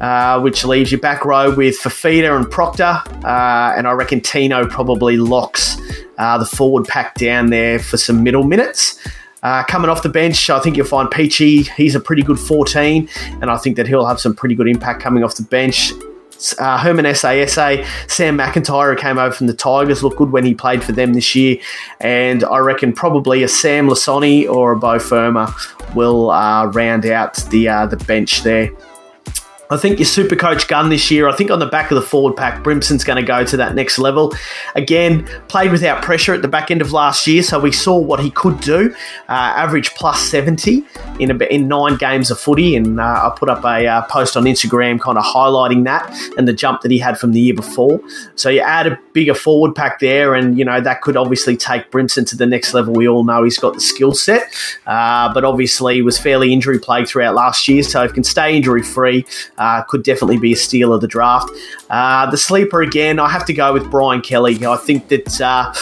uh, which leaves your back row with Fifita and Proctor. Uh, and I reckon Tino probably locks uh, the forward pack down there for some middle minutes. Uh, coming off the bench, I think you'll find Peachy. He's a pretty good 14, and I think that he'll have some pretty good impact coming off the bench uh, Herman SASA, Sam McIntyre, who came over from the Tigers, looked good when he played for them this year. And I reckon probably a Sam Lisone or a Beau Fermor will uh, round out the uh, the bench there. I think your super coach gun this year, I think on the back of the forward pack, Brimson's going to go to that next level. Again, played without pressure at the back end of last year, so we saw what he could do. Uh, average plus 70 in, a, in nine games of footy, and uh, I put up a uh, post on Instagram kind of highlighting that and the jump that he had from the year before. So you add a bigger forward pack there, and you know that could obviously take Brimson to the next level. We all know he's got the skill set, uh, but obviously he was fairly injury plagued throughout last year, so if he can stay injury free uh, could definitely be a steal of the draft. Uh, the sleeper again, I have to go with Brian Kelly. I think that. Uh,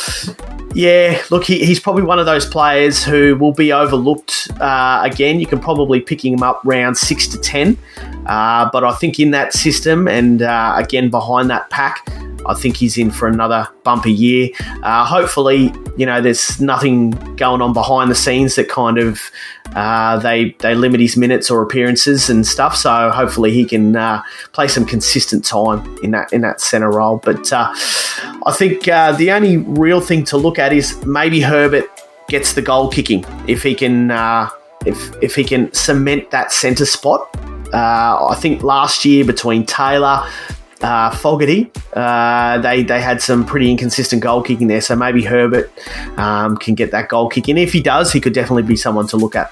yeah, look, he, he's probably one of those players who will be overlooked. Uh, again, you can probably pick him up round six to ten, uh, but I think in that system and uh, again behind that pack, I think he's in for another bumper year. Hopefully, you know, there's nothing going on behind the scenes that kind of uh, they they limit his minutes or appearances and stuff. So hopefully he can uh, play some consistent time in that in that centre role. But uh, I think uh, the only real thing to look at is maybe Herbert gets the goal kicking if he can uh, if if he can cement that centre spot. Uh, I think last year between Taylor, uh, Fogarty, uh, they they had some pretty inconsistent goal kicking there. So maybe Herbert um, can get that goal kicking. If he does, he could definitely be someone to look at.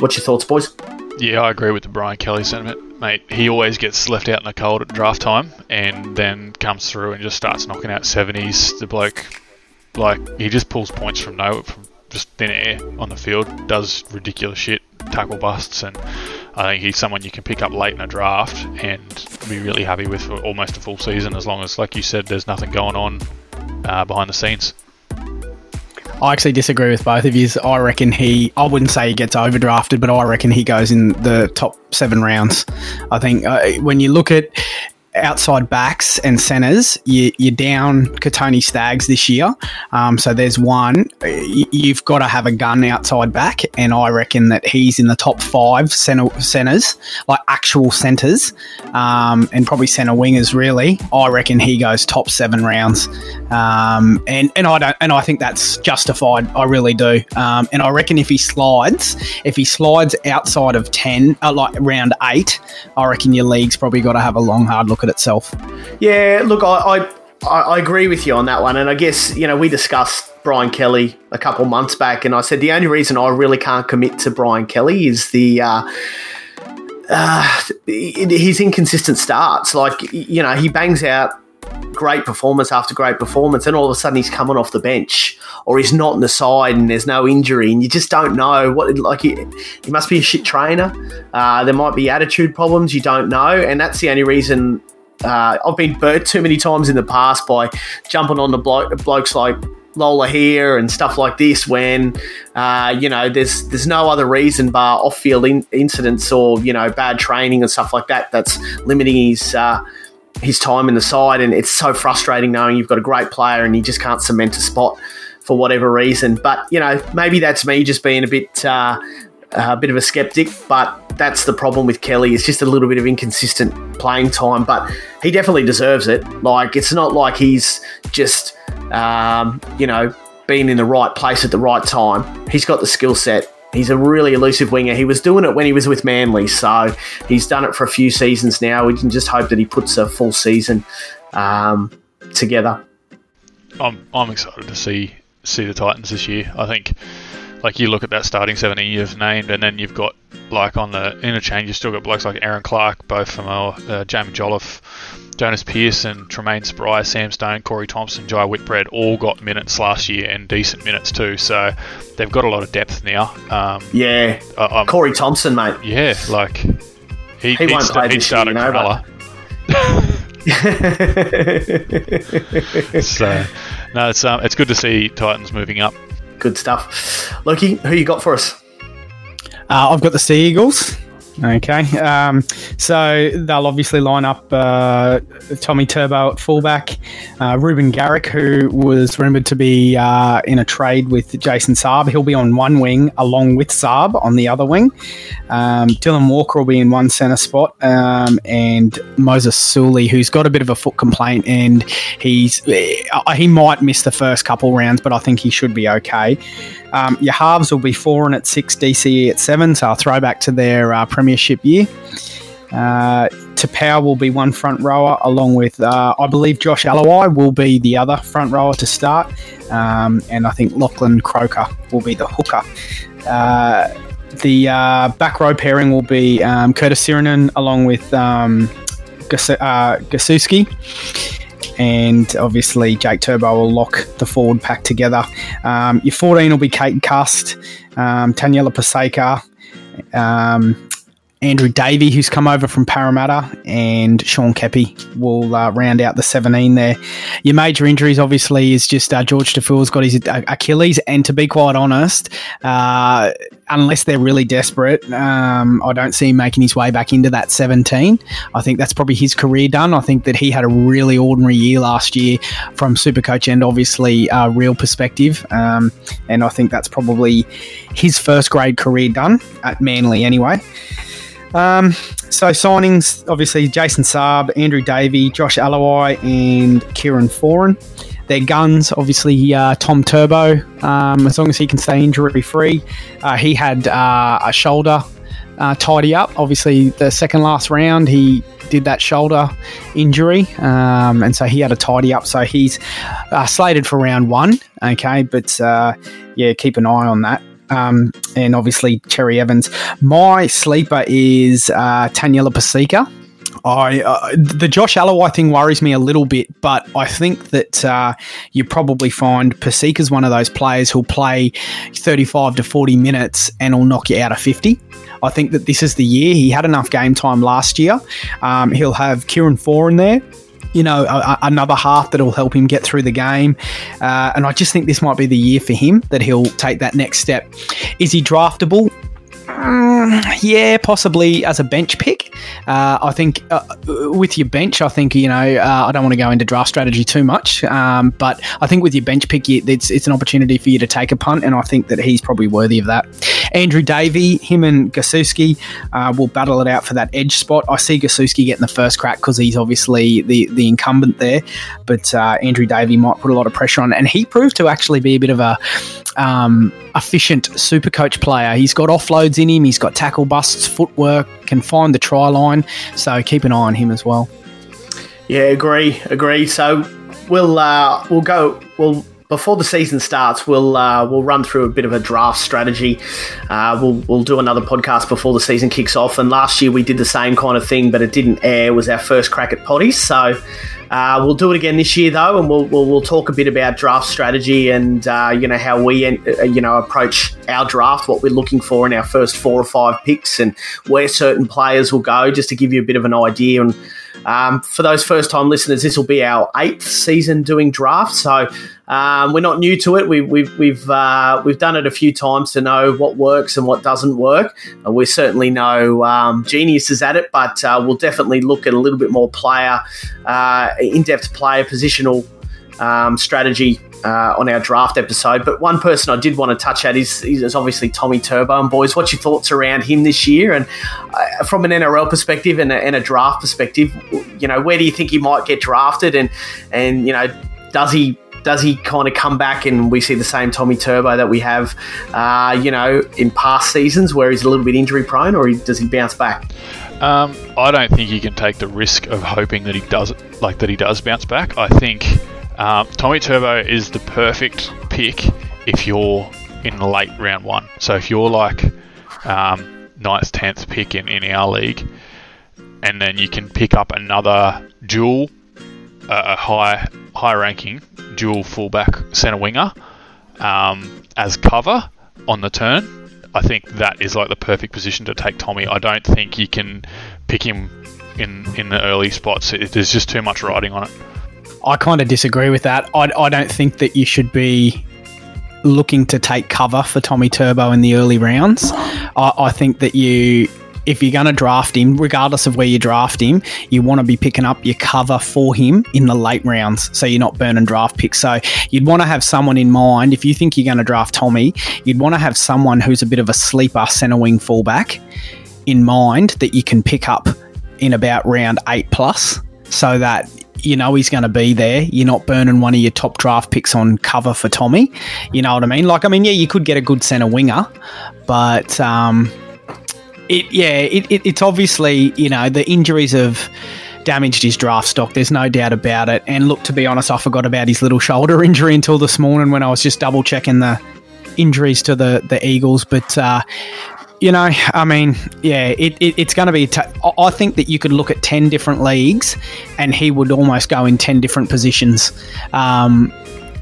What's your thoughts, boys? Yeah, I agree with the Brian Kelly sentiment, mate. He always gets left out in the cold at draft time, and then comes through and just starts knocking out seventies. The bloke, like, he just pulls points from no, from just thin air on the field. Does ridiculous shit, tackle busts, and I think he's someone you can pick up late in a draft and be really happy with for almost a full season, as long as, like you said, there's nothing going on uh, behind the scenes. I actually disagree with both of you. I reckon he, I wouldn't say he gets overdrafted, but I reckon he goes in the top seven rounds. I think uh, when you look at outside backs and centres, you, are down Kotoni Staggs this year. Um, so there's one. You've got to have a gun outside back, and I reckon that he's in the top five centre, centres, like actual centres, um, and probably centre wingers. Really, I reckon he goes top seven rounds, um, and and I don't, and I think that's justified. I really do, um, and I reckon if he slides, if he slides outside of ten, uh, like round eight, I reckon your league's probably got to have a long hard look itself. Yeah, look, I, I I, I agree with you on that one, and I guess you know we discussed Brian Kelly a couple months back, and I said the only reason I really can't commit to Brian Kelly is the. Uh, uh, his inconsistent starts. Like, you know, he bangs out great performance after great performance, and all of a sudden he's coming off the bench or he's not in the side and there's no injury, and you just don't know what. Like, he, he must be a shit trainer. Uh, there might be attitude problems. You don't know, and that's the only reason. Uh, I've been burnt too many times in the past by jumping on the blo- blokes like Lola here and stuff like this when uh, you know there's there's no other reason bar off field in- incidents or you know bad training and stuff like that that's limiting his uh, his time in the side and it's so frustrating knowing you've got a great player and you just can't cement a spot for whatever reason but you know maybe that's me just being a bit uh, a bit of a skeptic but that's the problem with Kelly it's just a little bit of inconsistent playing time but he definitely deserves it like it's not like he's just um, you know, being in the right place at the right time. He's got the skill set. He's a really elusive winger. He was doing it when he was with Manly, so he's done it for a few seasons now. We can just hope that he puts a full season um, together. I'm I'm excited to see see the Titans this year. I think, like you look at that starting seventeen you've named, and then you've got like on the interchange, you've still got blokes like Erin Clark, both from uh, Jaimin Jolliffe, Jonas Pearson, Treymain Spry, Sam Stone, Corey Thompson, Jai Whitbread all got minutes last year and decent minutes too. So they've got a lot of depth now. Um, yeah, I, Corey Thompson, mate. Yeah, like he, he won't play this year, you know, so no, it's um, it's good to see Titans moving up. Good stuff, Loki. Who you got for us? Uh, I've got the Sea Eagles. Okay, um, so they'll obviously line up uh, Tommy Turbo at fullback, uh, Reuben Garrick, who was rumored to be uh, in a trade with Jason Saab. He'll be on one wing along with Saab on the other wing. Um, Dylan Walker will be in one centre spot, um, and Moses Suli, who's got a bit of a foot complaint, and he's uh, he might miss the first couple rounds, but I think he should be okay. Um, your halves will be Foran at six, DCE at seven, so I'll throw back to their uh, premiership year. Uh, Taupau will be one front rower, along with uh, I believe Josh Aloiai will be the other front rower to start, um, and I think Lachlan Croker will be the hooker. Uh, the uh, back row pairing will be um, Curtis Sironen along with um, uh, Gosiewski and obviously Jake Turbo will lock the forward pack together. Um, your 14 will be Kate Cust, um, Taniela Paseka, um, Andrew Davey, who's come over from Parramatta, and Sean Keppie will uh, round out the 17 there. Your major injuries, obviously, is just uh, Jorge Taufua's got his Achilles, and to be quite honest, uh, unless they're really desperate, um, I don't see him making his way back into that 17. I think that's probably his career done. I think that he had a really ordinary year last year from Supercoach and obviously uh, real perspective, um, and I think that's probably his first grade career done at Manly anyway. Um, so signings, obviously Jason Saab, Andrew Davey, Josh Aloiai, and Kieran Foran. Their guns, obviously uh, Tom Turbo, um, as long as he can stay injury free. Uh, he had uh, a shoulder uh, tidy up. Obviously, the second last round, he did that shoulder injury, um, and so he had a tidy up. So he's uh, slated for round one. Okay, but yeah, keep an eye on that um, and obviously Cherry Evans. My sleeper is uh, Taniela Paseka. I uh, the Josh Aloiai thing worries me a little bit, but I think that uh, you probably find Paseka's one of those players who'll play 35 to 40 minutes and will knock you out of 50. I think that this is the year. He had enough game time last year. Um, he'll have Kieran Foran there you know, a, another half that'll help him get through the game. Uh, and I just think this might be the year for him that he'll take that next step. Is he draftable? Mm, yeah, possibly as a bench pick. Uh, I think uh, with your bench, I think you know uh, I don't want to go into draft strategy too much, um, but I think with your bench pick, it's it's an opportunity for you to take a punt, and I think that he's probably worthy of that. Andrew Davey, him and Gosiewski uh, will battle it out for that edge spot. I see Gosiewski getting the first crack because he's obviously the the incumbent there, but uh, Andrew Davey might put a lot of pressure on, and he proved to actually be a bit of a um, efficient super coach player. He's got offloads in him, he's got tackle busts, footwork, can find the try line. So keep an eye on him as well. Yeah, agree, agree. So we'll uh, we'll go. We'll before the season starts, we'll uh, we'll run through a bit of a draft strategy. Uh, we'll we'll do another podcast before the season kicks off. And last year we did the same kind of thing, but it didn't air. It was our first crack at potties, so uh, we'll do it again this year though, and we'll we'll, we'll talk a bit about draft strategy and uh, you know how we uh, you know approach our draft, what we're looking for in our first four or five picks, and where certain players will go, just to give you a bit of an idea and um, for those first time listeners, this will be our eighth season doing drafts. So um, we're not new to it. We, we've we've uh, we've done it a few times to know what works and what doesn't work. Uh, we're certainly no um, geniuses at it, but uh, we'll definitely look at a little bit more player, uh, in depth player positional um, strategy uh, on our draft episode. But one person I did want to touch at is, is obviously Tommy Turbo. And boys, what's your thoughts around him this year? And uh, from an NRL perspective and a, and a, draft perspective, you know, where do you think he might get drafted? And and you know, does he does he kind of come back and we see the same Tommy Turbo that we have, uh, you know, in past seasons where he's a little bit injury prone, or he, does he bounce back? Um, I don't think you can take the risk of hoping that he does like that he does bounce back. I think um, Tommy Turbo is the perfect pick if you're in late round one. So if you're like um, ninth, tenth pick in, in our league, and then you can pick up another dual, uh, a high high ranking dual fullback centre winger um, as cover on the turn. I think that is like the perfect position to take Tommy. I don't think you can pick him in in the early spots. It, there's just too much riding on it. I kind of disagree with that. I, I don't think that you should be looking to take cover for Tommy Turbo in the early rounds. I, I think that you, if you're going to draft him, regardless of where you draft him, you want to be picking up your cover for him in the late rounds so you're not burning draft picks. So you'd want to have someone in mind. If you think you're going to draft Tommy, you'd want to have someone who's a bit of a sleeper centre wing fullback in mind that you can pick up in about round eight plus so that you know he's going to be there. You're not burning one of your top draft picks on cover for Tommy. You know what I mean? Like, I mean, yeah, you could get a good centre winger, but um, it, yeah, it, it, it's obviously you know the injuries have damaged his draft stock. There's no doubt about it. And look, to be honest, I forgot about his little shoulder injury until this morning when I was just double checking the injuries to the the Eagles. But uh, you know, I mean, yeah, it, it it's going to be. T- I think that you could look at ten different leagues, and he would almost go in ten different positions, um,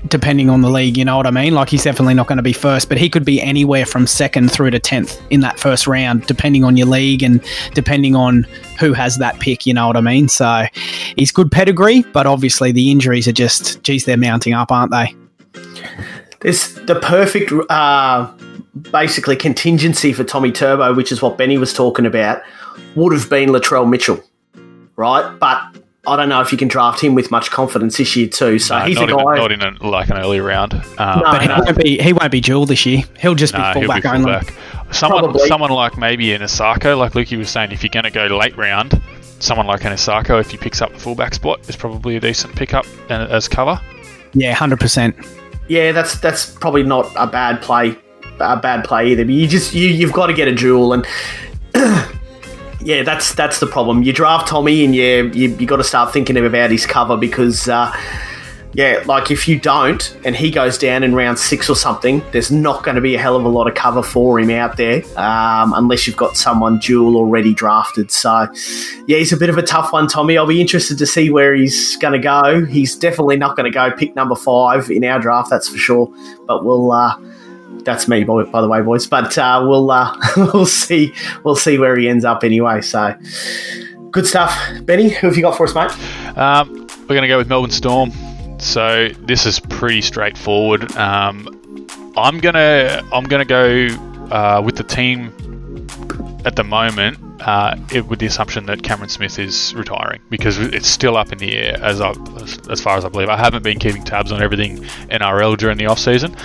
depending on the league. You know what I mean? Like he's definitely not going to be first, but he could be anywhere from second through to tenth in that first round, depending on your league and depending on who has that pick. You know what I mean? So he's good pedigree, but obviously the injuries are just, geez, they're mounting up, aren't they? This the perfect. Uh basically contingency for Tommy Turbo, which is what Benny was talking about, would have been Latrell Mitchell, right? But I don't know if you can draft him with much confidence this year too. So no, he's a guy. In, not in a, like an early round. Um, no, but he, no. won't be, he won't be dual this year. He'll just be no, fullback be only. Someone, Probably. someone like maybe an Isaako, like Lukey was saying, if you're going to go late round, someone like an Isaako, if he picks up the fullback spot, is probably a decent pickup as cover. Yeah, hundred percent. Yeah, that's that's probably not a bad play a bad play either. But you just you you've got to get a dual and. yeah, that's that's the problem. You draft Tommy, and yeah, you, you got to start thinking about his cover because, uh, yeah, like if you don't, and he goes down in round six or something, there's not going to be a hell of a lot of cover for him out there, um, unless you've got someone dual already drafted. So, yeah, he's a bit of a tough one, Tommy. I'll be interested to see where he's going to go. He's definitely not going to go pick number five in our draft, that's for sure. But we'll. Uh, that's me, by, by the way, boys. But uh, we'll uh, we'll see we'll see where he ends up anyway. So good stuff, Benny. Who have you got for us, mate? Um, we're going to go with Melbourne Storm. So this is pretty straightforward. Um, I'm gonna I'm gonna go uh, with the team at the moment uh, it, with the assumption that Cameron Smith is retiring because it's still up in the air as I, as far as I believe. I haven't been keeping tabs on everything NRL during the off season,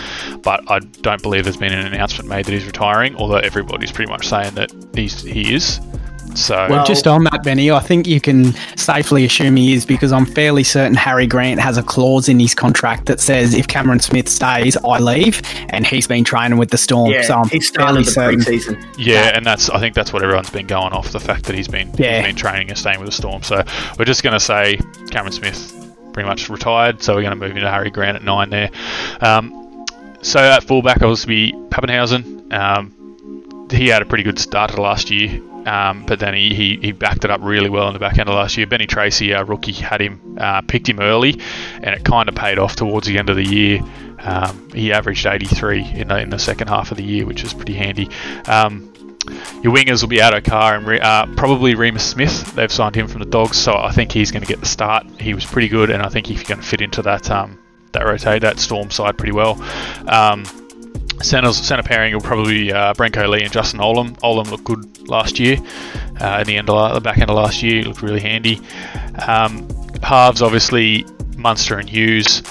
but I don't believe there's been an announcement made that he's retiring. Although everybody's pretty much saying that he's he is. So well, just on that, Benny, I think you can safely assume he is because I'm fairly certain Harry Grant has a clause in his contract that says if Cameron Smith stays, I leave, and he's been training with the Storm. Yeah, so I'm he's fairly certain. Pre-season. Yeah, and that's I think that's what everyone's been going off the fact that he's been yeah. he's been training and staying with the Storm. So we're just going to say Cameron Smith pretty much retired, so we're going to move into Harry Grant at nine there. Um, so at fullback, I was to be Papenhuyzen. Um, he had a pretty good start to last year, um, but then he, he, he, backed it up really well in the back end of last year. Benny Tracy, our rookie, had him uh, picked him early, and it kind of paid off towards the end of the year. Um, he averaged 83 in the, in the second half of the year, which is pretty handy. Um, your wingers will be Addo-Carr and uh, probably Reimis Smith. They've signed him from the Dogs, so I think he's going to get the start. He was pretty good, and I think he's going to fit into that um, that rotate that Storm side pretty well. Um, centers, center pairing will probably be uh, Brenko Lee and Justin Olam. Olam looked good last year. Uh, in the end of the back end of last year, he looked really handy. Um, halves obviously Munster and Hughes.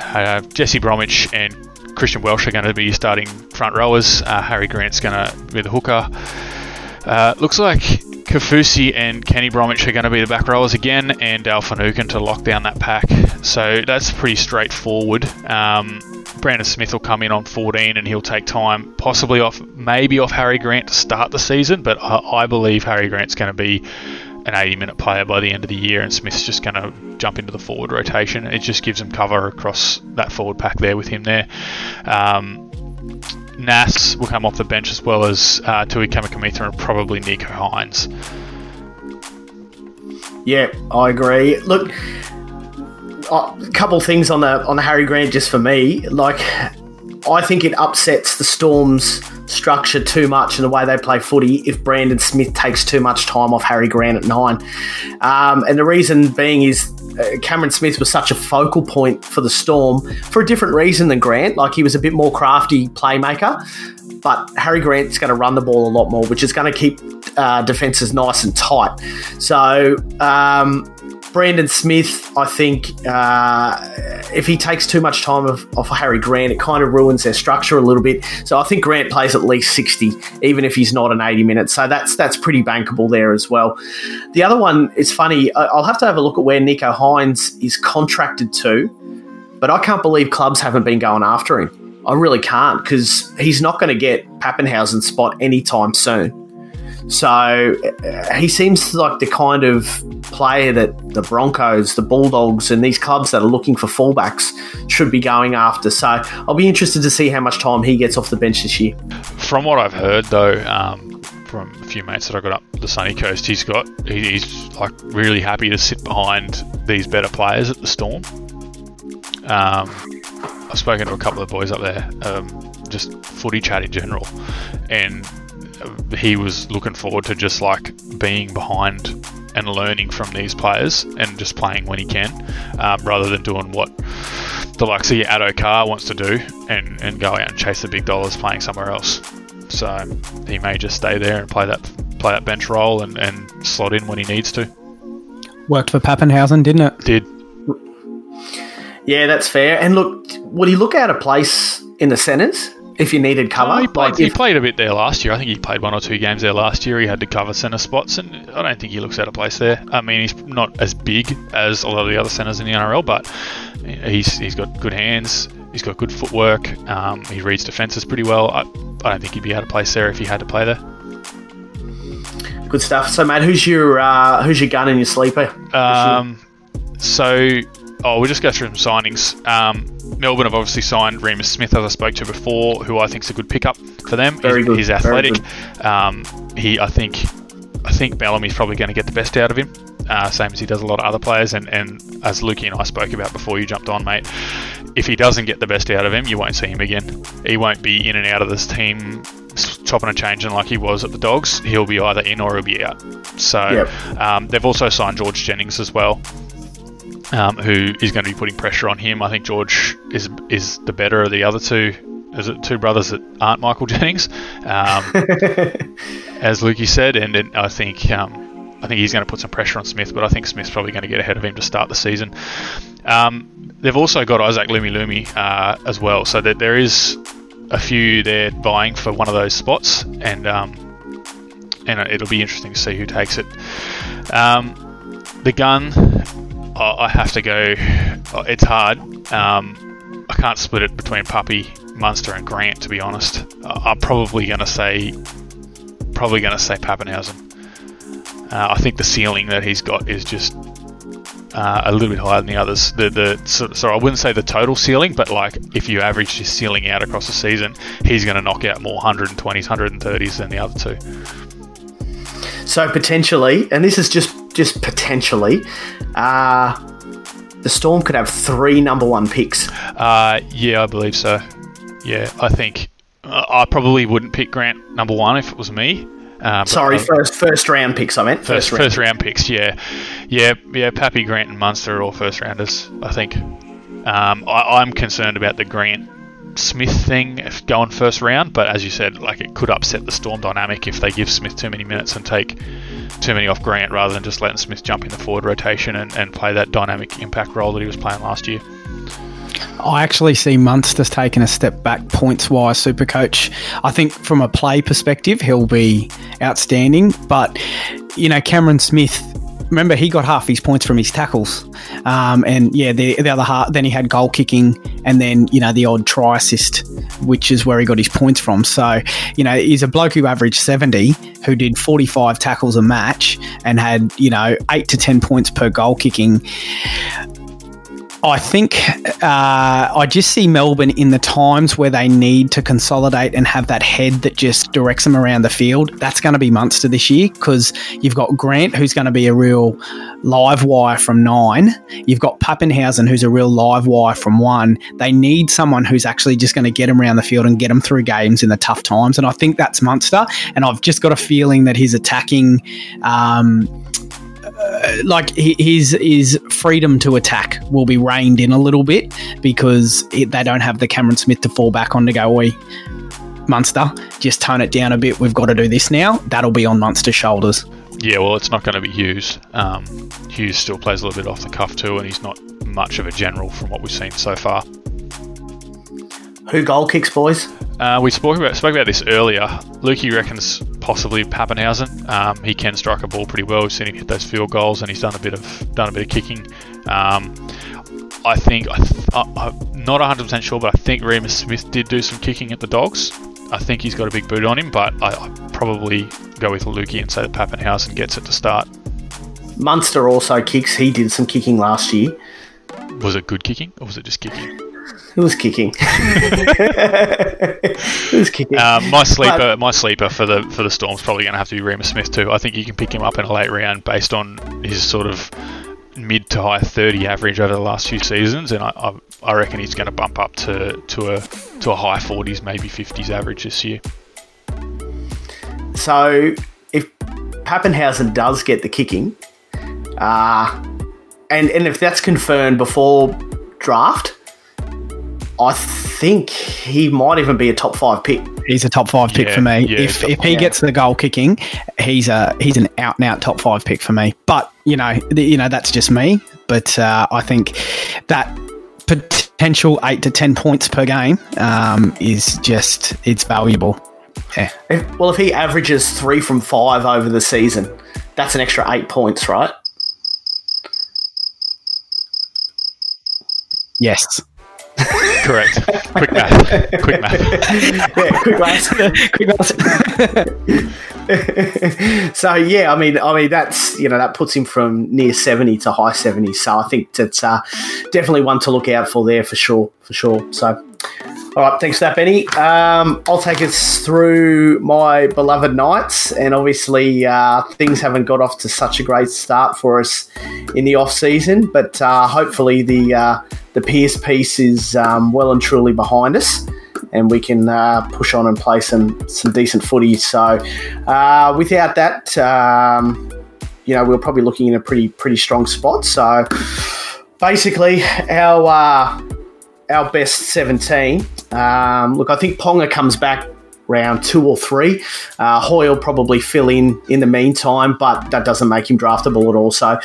Uh, Jesse Bromwich and Christian Welch are going to be starting front rowers. Uh, Harry Grant's going to be the hooker. Uh, looks like Kafusi and Kenny Bromwich are going to be the back rowers again, and Finucane to lock down that pack. So that's pretty straightforward. Um, Brandon Smith will come in on 14 and he'll take time, possibly off, maybe off Harry Grant to start the season, but I, I believe Harry Grant's going to be an 80 minute player by the end of the year, and Smith's just going to jump into the forward rotation. It just gives him cover across that forward pack there with him there. Um, Nas will come off the bench as well as uh, Tui Kamikamica and probably Nicho Hynes. Yeah, I agree. Look, a couple things on the on the Harry Grant just for me. Like, I think it upsets the Storms structure too much in the way they play footy if Brandon Smith takes too much time off Harry Grant at nine. Um, and the reason being is uh, Cameron Smith was such a focal point for the Storm for a different reason than Grant. Like he was a bit more crafty playmaker, but Harry Grant's going to run the ball a lot more, which is going to keep uh, defenses nice and tight. So um, Brandon Smith, I think uh, if he takes too much time of, off Harry Grant, it kind of ruins their structure a little bit. So I think Grant plays at least 60, even if he's not an 80 minutes. So that's that's pretty bankable there as well. The other one is funny. I'll have to have a look at where Nicho Hynes is contracted to, but I can't believe clubs haven't been going after him. I really can't because he's not going to get Papenhuyzen's spot anytime soon. So uh, he seems like the kind of player that the Broncos, the Bulldogs, and these clubs that are looking for fullbacks should be going after. So I'll be interested to see how much time he gets off the bench this year. From what I've heard, though, um, from a few mates that I got up the sunny coast, he's got he's like really happy to sit behind these better players at the Storm. Um, I've spoken to a couple of boys up there, um, just footy chat in general, and he was looking forward to just like being behind and learning from these players and just playing when he can, um, rather than doing what the likes of Addo-Carr wants to do and, and go out and chase the big dollars playing somewhere else. So he may just stay there and play that play that bench role and, and slot in when he needs to. Worked for Papenhuyzen, didn't it? Did. Yeah, that's fair. And look, would he look out of place in the centres? If you needed cover. he, played, like he played a bit there last year. I think he played one or two games there last year. He had to cover centre spots, and I don't think he looks out of place there. I mean, he's not as big as a lot of the other centres in the NRL, but he's he's got good hands. He's got good footwork. Um, he reads defences pretty well. I, I don't think he'd be out of place there if he had to play there. Good stuff. So, Matt, who's your uh, who's your gun and your sleeper? Um, so, oh, we'll just go through some signings. Um, Melbourne have obviously signed Reimis Smith, as I spoke to before, who I think is a good pickup for them. Very he's, good. He's athletic. Um, he, I think, I think Bellamy's probably going to get the best out of him, uh, same as he does a lot of other players. And, and as Lukey and I spoke about before you jumped on, mate, if he doesn't get the best out of him, you won't see him again. He won't be in and out of this team chopping and changing like he was at the Dogs. He'll be either in or he'll be out. So Yep. um, they've also signed George Jennings as well um, who is going to be putting pressure on him. I think George is is the better of the other two. Is it two brothers that aren't Michael Jennings, um, as Lukey said, and, and I think um, I think he's going to put some pressure on Smith, but I think Smith's probably going to get ahead of him to start the season. Um, they've also got Isaac Lumelume uh, as well, so that there is a few there vying for one of those spots, and um, and it'll be interesting to see who takes it. Um, the gun, I have to go. It's hard. Um, I can't split it between Puppy, Munster, and Grant. To be honest, I'm probably going to say, probably going to say Papenhuyzen. Uh, I think the ceiling that he's got is just uh, a little bit higher than the others. The the so, so I wouldn't say the total ceiling, but like if you average his ceiling out across the season, he's going to knock out more 120s, 130s than the other two. So potentially, and this is just just potentially, uh, the Storm could have three number one picks. Uh, yeah, I believe so. Yeah, I think uh, I probably wouldn't pick Grant number one if it was me. Um, Sorry, first first round picks. I meant first, first round. first round picks. Yeah, yeah, yeah. Pappy, Grant, and Munster are all first rounders. I think. Um, I, I'm concerned about the Grant Smith thing going first round, but as you said, like it could upset the Storm dynamic if they give Smith too many minutes and take too many off Grant rather than just letting Smith jump in the forward rotation and, and play that dynamic impact role that he was playing last year. I actually see Munster's taken a step back points wise, super coach. I think from a play perspective, he'll be outstanding. But, you know, Cameron Smith, remember, he got half his points from his tackles. Um, and yeah, the, the other half, then he had goal kicking and then, you know, the odd try assist, which is where he got his points from. So, you know, he's a bloke who averaged 70, who did 45 tackles a match and had, you know, eight to 10 points per goal kicking. I think uh, I just see Melbourne in the times where they need to consolidate and have that head that just directs them around the field. That's going to be Munster this year because you've got Grant, who's going to be a real live wire from nine. You've got Papenhuyzen, who's a real live wire from one. They need someone who's actually just going to get them around the field and get them through games in the tough times. And I think that's Munster. And I've just got a feeling that his attacking. Um, uh, like his his freedom to attack will be reined in a little bit because it, they don't have the Cameron Smith to fall back on to go, oi, Munster, just tone it down a bit. We've got to do this now. That'll be on Munster's shoulders. Yeah, well, it's not going to be Hughes. Um, Hughes still plays a little bit off the cuff too, and he's not much of a general from what we've seen so far. Who goal kicks, boys? Uh, we spoke about spoke about this earlier. Lukey reckons possibly Papenhuyzen. Um, he can strike a ball pretty well. We've seen him hit those field goals, and he's done a bit of done a bit of kicking. Um, I think I am not 100 percent sure, but I think Reimis Smith did do some kicking at the Dogs. I think he's got a big boot on him, but I, I probably go with Lukey and say that Papenhuyzen gets it to start. Munster also kicks. He did some kicking last year. Was it good kicking, or was it just kicking? It was kicking. it was kicking. Um, my sleeper, but, my sleeper for the for the Storm's probably going to have to be Reimis Smith too. I think you can pick him up in a late round based on his sort of mid to high 30 average over the last few seasons, and I, I, I reckon he's going to bump up to to a to a high 40s, maybe 50s average this year. So if Papenhuyzen does get the kicking, uh, and and if that's confirmed before draft, I think he might even be a top five pick. He's a top five pick yeah, for me. Yeah, if if he gets the goal kicking, he's a he's an out and out top five pick for me. But you know, the, you know that's just me. But uh, I think that potential eight to ten points per game um, is just it's valuable. Yeah. If, well, if he averages three from five over the season, that's an extra eight points, right? Yes. Correct. quick math. Quick math. yeah, quick math. quick math. so yeah, I mean, I mean that's you know that puts him from near seventy to high seventy. So I think that's uh, definitely one to look out for there for sure, for sure. So. All right, thanks for that, Benny. Um, I'll take us through my beloved Knights, and obviously uh, things haven't got off to such a great start for us in the off season, but uh, hopefully the uh, the Pearce piece is um, well and truly behind us, and we can uh, push on and play some some decent footy. So, uh, without that, um, you know, we're probably looking in a pretty pretty strong spot. So, basically, our uh, our best seventeen. Um, look, I think Ponga comes back round two or three. Uh, Hoyle probably fill in in the meantime, but that doesn't make him draftable at all. So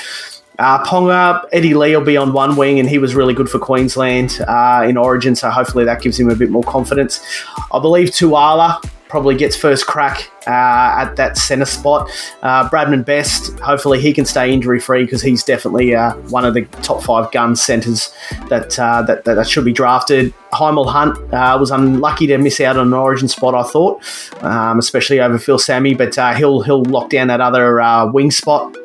uh, Ponga, Edrick Lee will be on one wing, and he was really good for Queensland uh, in Origin, so hopefully that gives him a bit more confidence. I believe Tuala probably gets first crack uh, at that centre spot. Uh, Bradman Best, hopefully he can stay injury free because he's definitely uh, one of the top five gun centres that, uh, that, that should be drafted. Hymel Hunt uh, was unlucky to miss out on an Origin spot, I thought, um, especially over Phil Sami, but uh, he'll he'll lock down that other wing spot.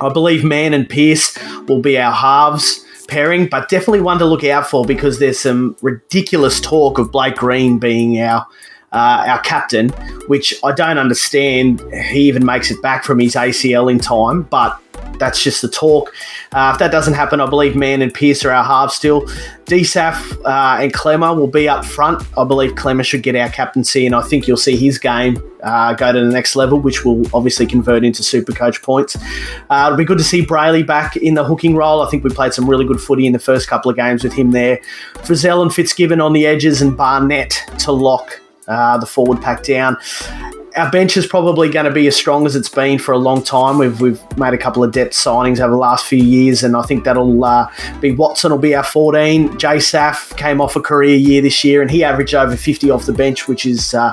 I believe Mann and Pearce will be our halves pairing, but definitely one to look out for because there's some ridiculous talk of Blake Green being our uh, our captain, which I don't understand. He even makes it back from his ACL in time, but that's just the talk. Uh, if that doesn't happen, I believe Mann and Pearce are our halves still. DSAF uh, and Klemmer will be up front. I believe Klemmer should get our captaincy, and I think you'll see his game uh, go to the next level, which will obviously convert into super coach points. Uh, it'll be good to see Brayley back in the hooking role. I think we played some really good footy in the first couple of games with him there. Frizzell and Fitzgibbon on the edges, and Barnett to lock uh, the forward pack down our bench is probably going to be as strong as it's been for a long time. We've, we've made a couple of depth signings over the last few years, and I think that'll uh, be Watson will be our 14. Jay Saf came off a career year this year, and he averaged over 50 off the bench, which is uh,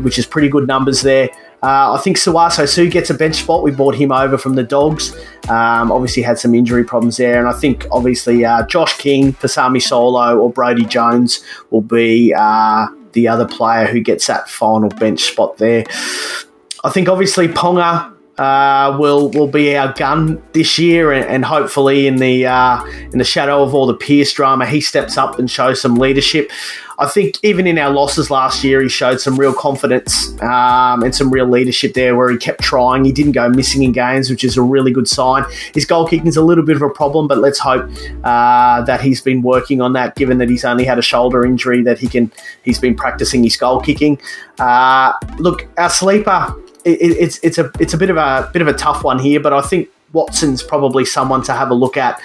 which is pretty good numbers there. Uh, I think Sauaso Sue gets a bench spot. We bought him over from the Dogs. Um, obviously had some injury problems there, and I think obviously uh, Josh King, Pasami Saulo, or Brodie Jones will be uh, the other player who gets that final bench spot there. I think obviously Ponga uh, will will be our gun this year, and, and hopefully in the uh, in the shadow of all the Pearce drama, he steps up and shows some leadership. I think even in our losses last year, he showed some real confidence um, and some real leadership there, where he kept trying. He didn't go missing in games, which is a really good sign. His goal kicking is a little bit of a problem, but let's hope uh, that he's been working on that. Given that he's only had a shoulder injury, that he can he's been practicing his goal kicking. Uh, look, our sleeper it, it's it's a it's a bit of a bit of a tough one here, but I think Watson's probably someone to have a look at.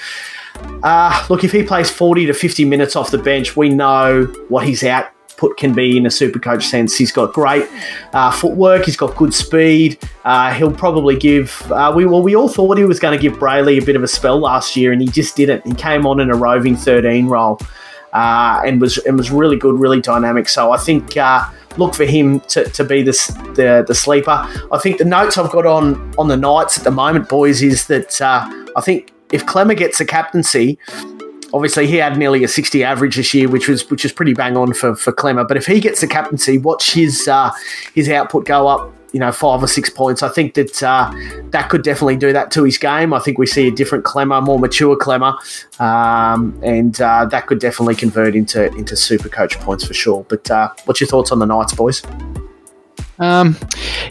Uh, look, if he plays 40 to 50 minutes off the bench, we know what his output can be in a super coach sense. He's got great uh, footwork, he's got good speed. Uh, he'll probably give. Uh, we well, we all thought he was going to give Brayley a bit of a spell last year, and he just didn't. He came on in a roving 13 role. Uh, and was and was really good, really dynamic. So I think uh, look for him to, to be the, the, the sleeper. I think the notes I've got on on the Knights at the moment, boys, is that I think if Klemmer gets the captaincy, obviously he had nearly a 60 average this year, which was which is pretty bang on for, for Klemmer. But if he gets the captaincy, watch his uh, his output go up you know, five or six points. I think that uh, that could definitely do that to his game. I think we see a different Klemmer, more mature Klemmer, um, and uh, that could definitely convert into into super coach points for sure. But uh, what's your thoughts on the Knights, boys? Um,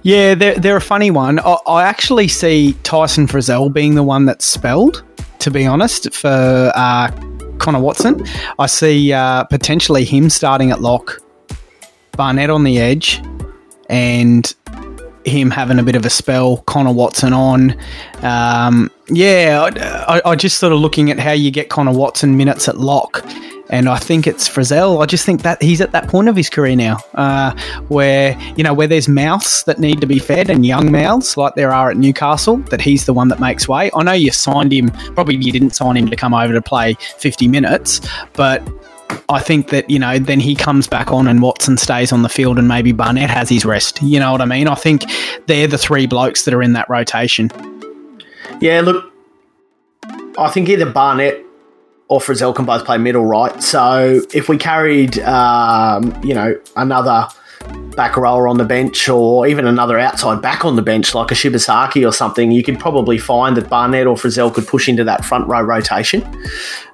yeah, they're, they're a funny one. I, I actually see Tyson Frizzell being the one that's spelled, to be honest, for uh, Connor Watson. I see uh, potentially him starting at lock, Barnett on the edge, and him having a bit of a spell, Connor Watson on. Um, yeah, I, I, I, just sort of looking at how you get Connor Watson minutes at lock. And I think it's Frizzell. I just think that he's at that point of his career now, uh, where you know where there's mouths that need to be fed and young mouths like there are at Newcastle. That he's the one that makes way. I know you signed him. Probably you didn't sign him to come over to play 50 minutes, but I think that, you know, then he comes back on and Watson stays on the field and maybe Barnett has his rest. You know what I mean? I think they're the three blokes that are in that rotation. Yeah, look, I think either Barnett or Frizzell can both play middle, right? So if we carried, um, you know, another back rower on the bench or even another outside back on the bench like a Shibasaki or something, you could probably find that Barnett or Frizzell could push into that front row rotation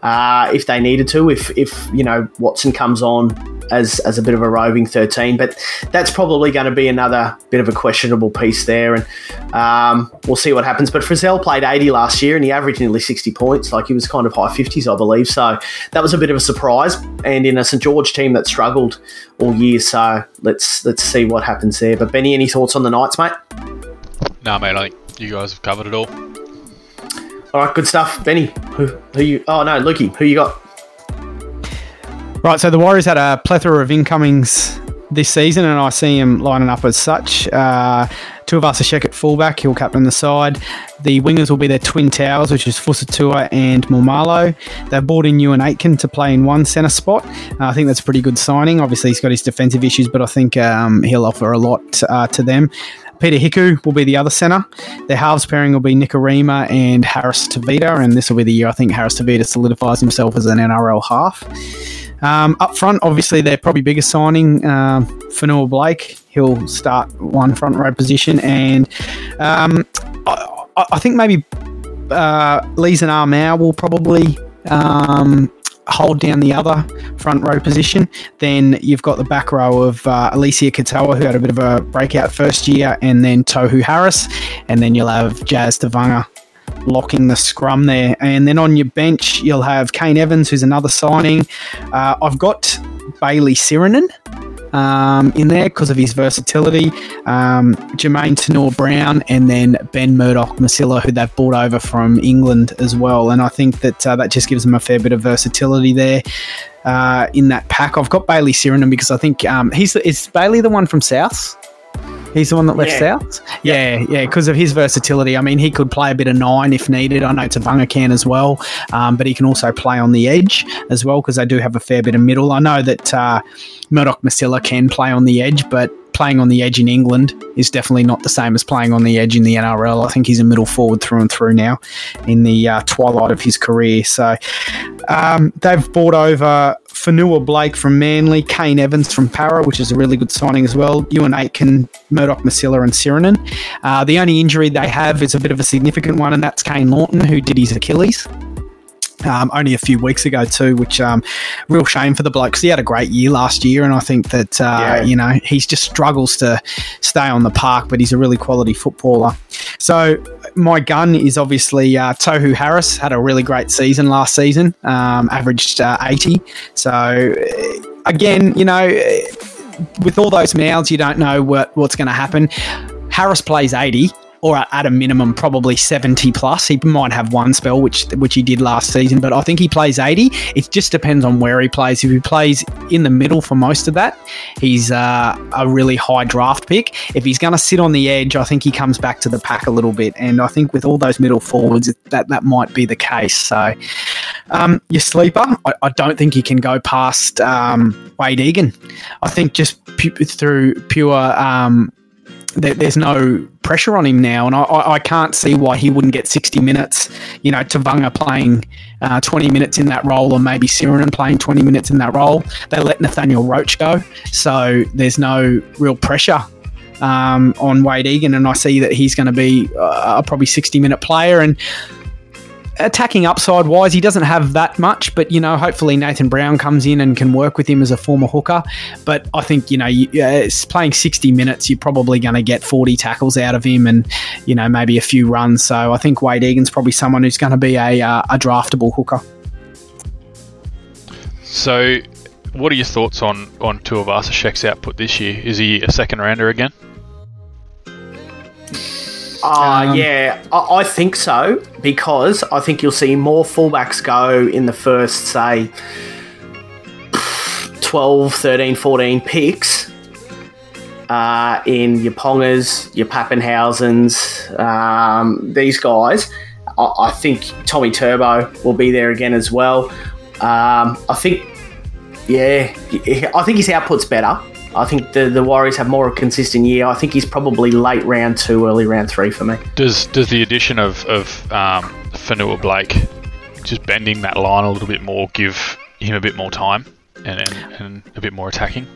uh, if they needed to. If, if you know Watson comes on as, as a bit of a roving 13, but that's probably going to be another bit of a questionable piece there, and um, we'll see what happens. But Frizzell played 80 last year and he averaged nearly 60 points, like he was kind of high 50s, I believe. So that was a bit of a surprise, and in a St George team that struggled all year. So let's let's see what happens there. But Benny, any thoughts on the Knights, mate? No, mate. I think you guys have covered it all. All right, good stuff, Benny. Who, who you? Oh no, Lukey. Who you got? Right, so the Warriors had a plethora of incomings this season, and I see him lining up as such. Uh, Tuivasa-Sheck at fullback, he'll captain the side. The wingers will be their twin towers, which is Fusitu'a and Maumalo. They've brought in Euan Aitken to play in one centre spot. Uh, I think that's a pretty good signing. Obviously, he's got his defensive issues, but I think um, he'll offer a lot uh, to them. Peter Hiku will be the other centre. Their halves pairing will be Nikorima and Harris Tavita, and this will be the year I think Harris Tavita solidifies himself as an NRL half. Um, up front, obviously, their probably biggest signing, um, Fonua Blake. He'll start one front row position, and um, I, I, think maybe uh, Lees and Armour will probably um, hold down the other front row position. Then you've got the back row of uh, Eliesa Katoa, who had a bit of a breakout first year, and then Tohu Harris. And then you'll have Jazz Tevaga locking the scrum there. And then on your bench, you'll have Kane Evans, who's another signing. Uh, I've got Bayley Sironen um, in there because of his versatility. Um, Jamayne Taunoa-Brown and then Ben Murdoch Masila, who they've brought over from England as well. And I think that uh, that just gives them a fair bit of versatility there. Uh, in that pack, I've got Bayley Sironen because I think um, he's is Bayley the one from South. He's the one that left Yeah. South. Yeah, yeah, because of his versatility. I mean, he could play a bit of nine if needed. I know Tevaga can as well, um, but he can also play on the edge as well because they do have a fair bit of middle. I know that uh, Murdoch Masila can play on the edge, but playing on the edge in England is definitely not the same as playing on the edge in the NRL. I think he's a middle forward through and through now in the uh, twilight of his career. So um, they've bought over Fonua-Blake from Manly, Kane Evans from Parra, which is a really good signing as well. Euan Aitken, Murdoch Masila, and Sironen. Uh, the only injury they have is a bit of a significant one, and that's Karl Lawton, who did his Achilles. Um, only a few weeks ago too, which um, real shame for the bloke because he had a great year last year, and I think that uh, Yeah. you know he just struggles to stay on the park, but he's a really quality footballer. So my gun is obviously uh, Tohu Harris had a really great season last season, um, averaged uh, eighty. So uh, again, you know, with all those mouths, you don't know what, what's going to happen. Harris plays eighty or at- a minimum probably 70 plus. He might have one spell, which which he did last season, but I think he plays 80. It just depends on where he plays. If he plays in the middle for most of that, he's uh, a really high draft pick. If he's going to sit on the edge, I think he comes back to the pack a little bit. And I think with all those middle forwards, that that might be the case. So um, your sleeper, I, I don't think you can go past um, Wayde Egan. I think just pu- through pure um, there, there's no pressure on him now, and I, I, can't see why he wouldn't get 60 minutes. You know, Tevaga playing uh, 20 minutes in that role, or maybe Sironen playing 20 minutes in that role. They let Nathaniel Roache go, so there's no real pressure um, on Wayde Egan, and I see that he's going to be uh, a probably 60 minute player and. Attacking upside wise, he doesn't have that much, but you know, hopefully Nathan Brown comes in and can work with him as a former hooker. But I think you know, you, uh, playing sixty minutes, you're probably going to get forty tackles out of him, and you know, maybe a few runs. So I think Wayde Egan's probably someone who's going to be a uh, a draftable hooker. So, what are your thoughts on on Tuivasa-Sheck's output this year? Is he a second rounder again? Uh, Um, yeah, I, I think so because I think you'll see more fullbacks go in the first, say, 12, 13, 14 picks uh, in your Pongas, your Papenhuyzens, um, these guys. I, I think Tommy Turbo will be there again as well. Um, I think, yeah, I think his output's better. I think the, the Warriors have more of a consistent year. I think he's probably late round two, early round three for me. Does does the addition of of um, Fonua-Blake just bending that line a little bit more give him a bit more time and and, and a bit more attacking?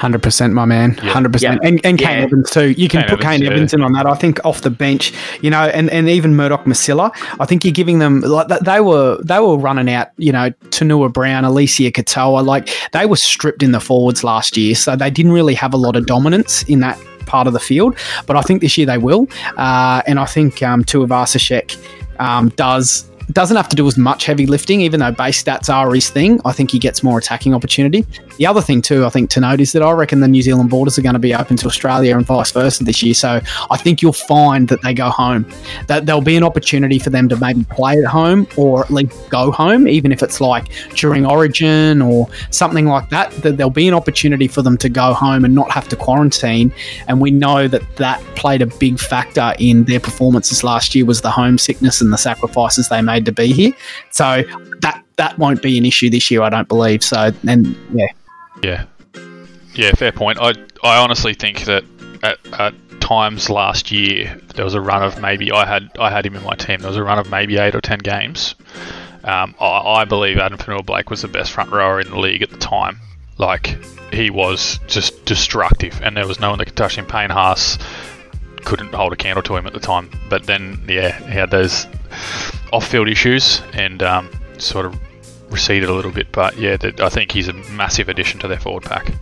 Hundred percent, my man. Yeah. Hundred percent, Yeah. and and Kane Yeah. Evans too. You can Kane put Evans, Kane. Evans in on that. I think off the bench, you know, and, and even Murdoch Masila. I think you're giving them like they were they were running out. You know, Tanua Brown, Eliesa Katoa, like they were stripped in the forwards last year, so they didn't really have a lot of dominance in that part of the field. But I think this year they will, uh, and I think um, Tuivasa-Sheck um, does doesn't have to do as much heavy lifting, even though base stats are his thing. I think he gets more attacking opportunity. The other thing too, I think to note is that I reckon the New Zealand borders are going to be open to Australia and vice versa this year. So I think you'll find that they go home. That there'll be an opportunity for them to maybe play at home or at least go home, even if it's like during Origin or something like that. That there'll be an opportunity for them to go home and not have to quarantine. And we know that that played a big factor in their performances last year was the homesickness and the sacrifices they made to be here. So that that won't be an issue this year, I don't believe. So and yeah. Yeah, yeah, fair point. I I honestly think that at, at times last year there was a run of maybe I had I had him in my team. There was a run of maybe eight or ten games. Um, I, I believe Addin Fonua-Blake was the best front rower in the league at the time. Like he was just destructive, and there was no one that could touch him. Payne Haas couldn't hold a candle to him at the time. But then, yeah, he had those off-field issues and um, sort of receded a little bit. But yeah, I think he's a massive addition to their forward pack.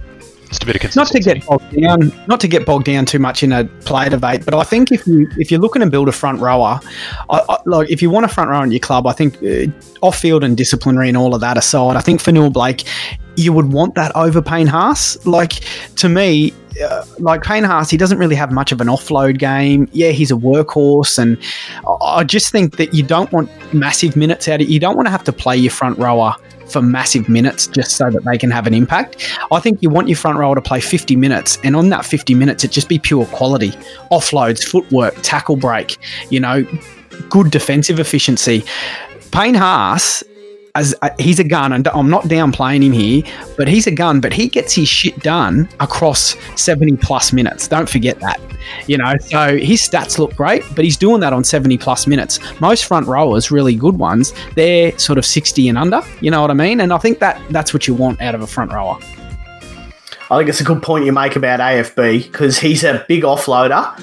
Just a bit of consistency. Not to get bogged down, not to get bogged down too much in a play debate, but I think if you if you're looking to build a front rower, I, I, like if you want a front rower in your club, I think uh, off field and disciplinary and all of that aside, I think Fonua-Blake, you would want that over Payne Haas. Like to me, uh, like Payne Haas, he doesn't really have much of an offload game. Yeah, he's a workhorse, and I just think that you don't want massive minutes out of. You don't want to have to play your front rower for massive minutes just so that they can have an impact. I think you want your front rower to play 50 minutes, and on that 50 minutes, it just be pure quality offloads, footwork, tackle break, you know, good defensive efficiency. Payne Haas as uh, he's a gun, and I'm not downplaying him here, but he's a gun, but he gets his shit done across 70 plus minutes. Don't forget that. You know, so his stats look great, but he's doing that on 70 plus minutes. Most front rowers, really good ones, they're sort of 60 and under. You know what I mean? And I think that that's what you want out of a front rower. I think it's a good point you make about AFB because he's a big offloader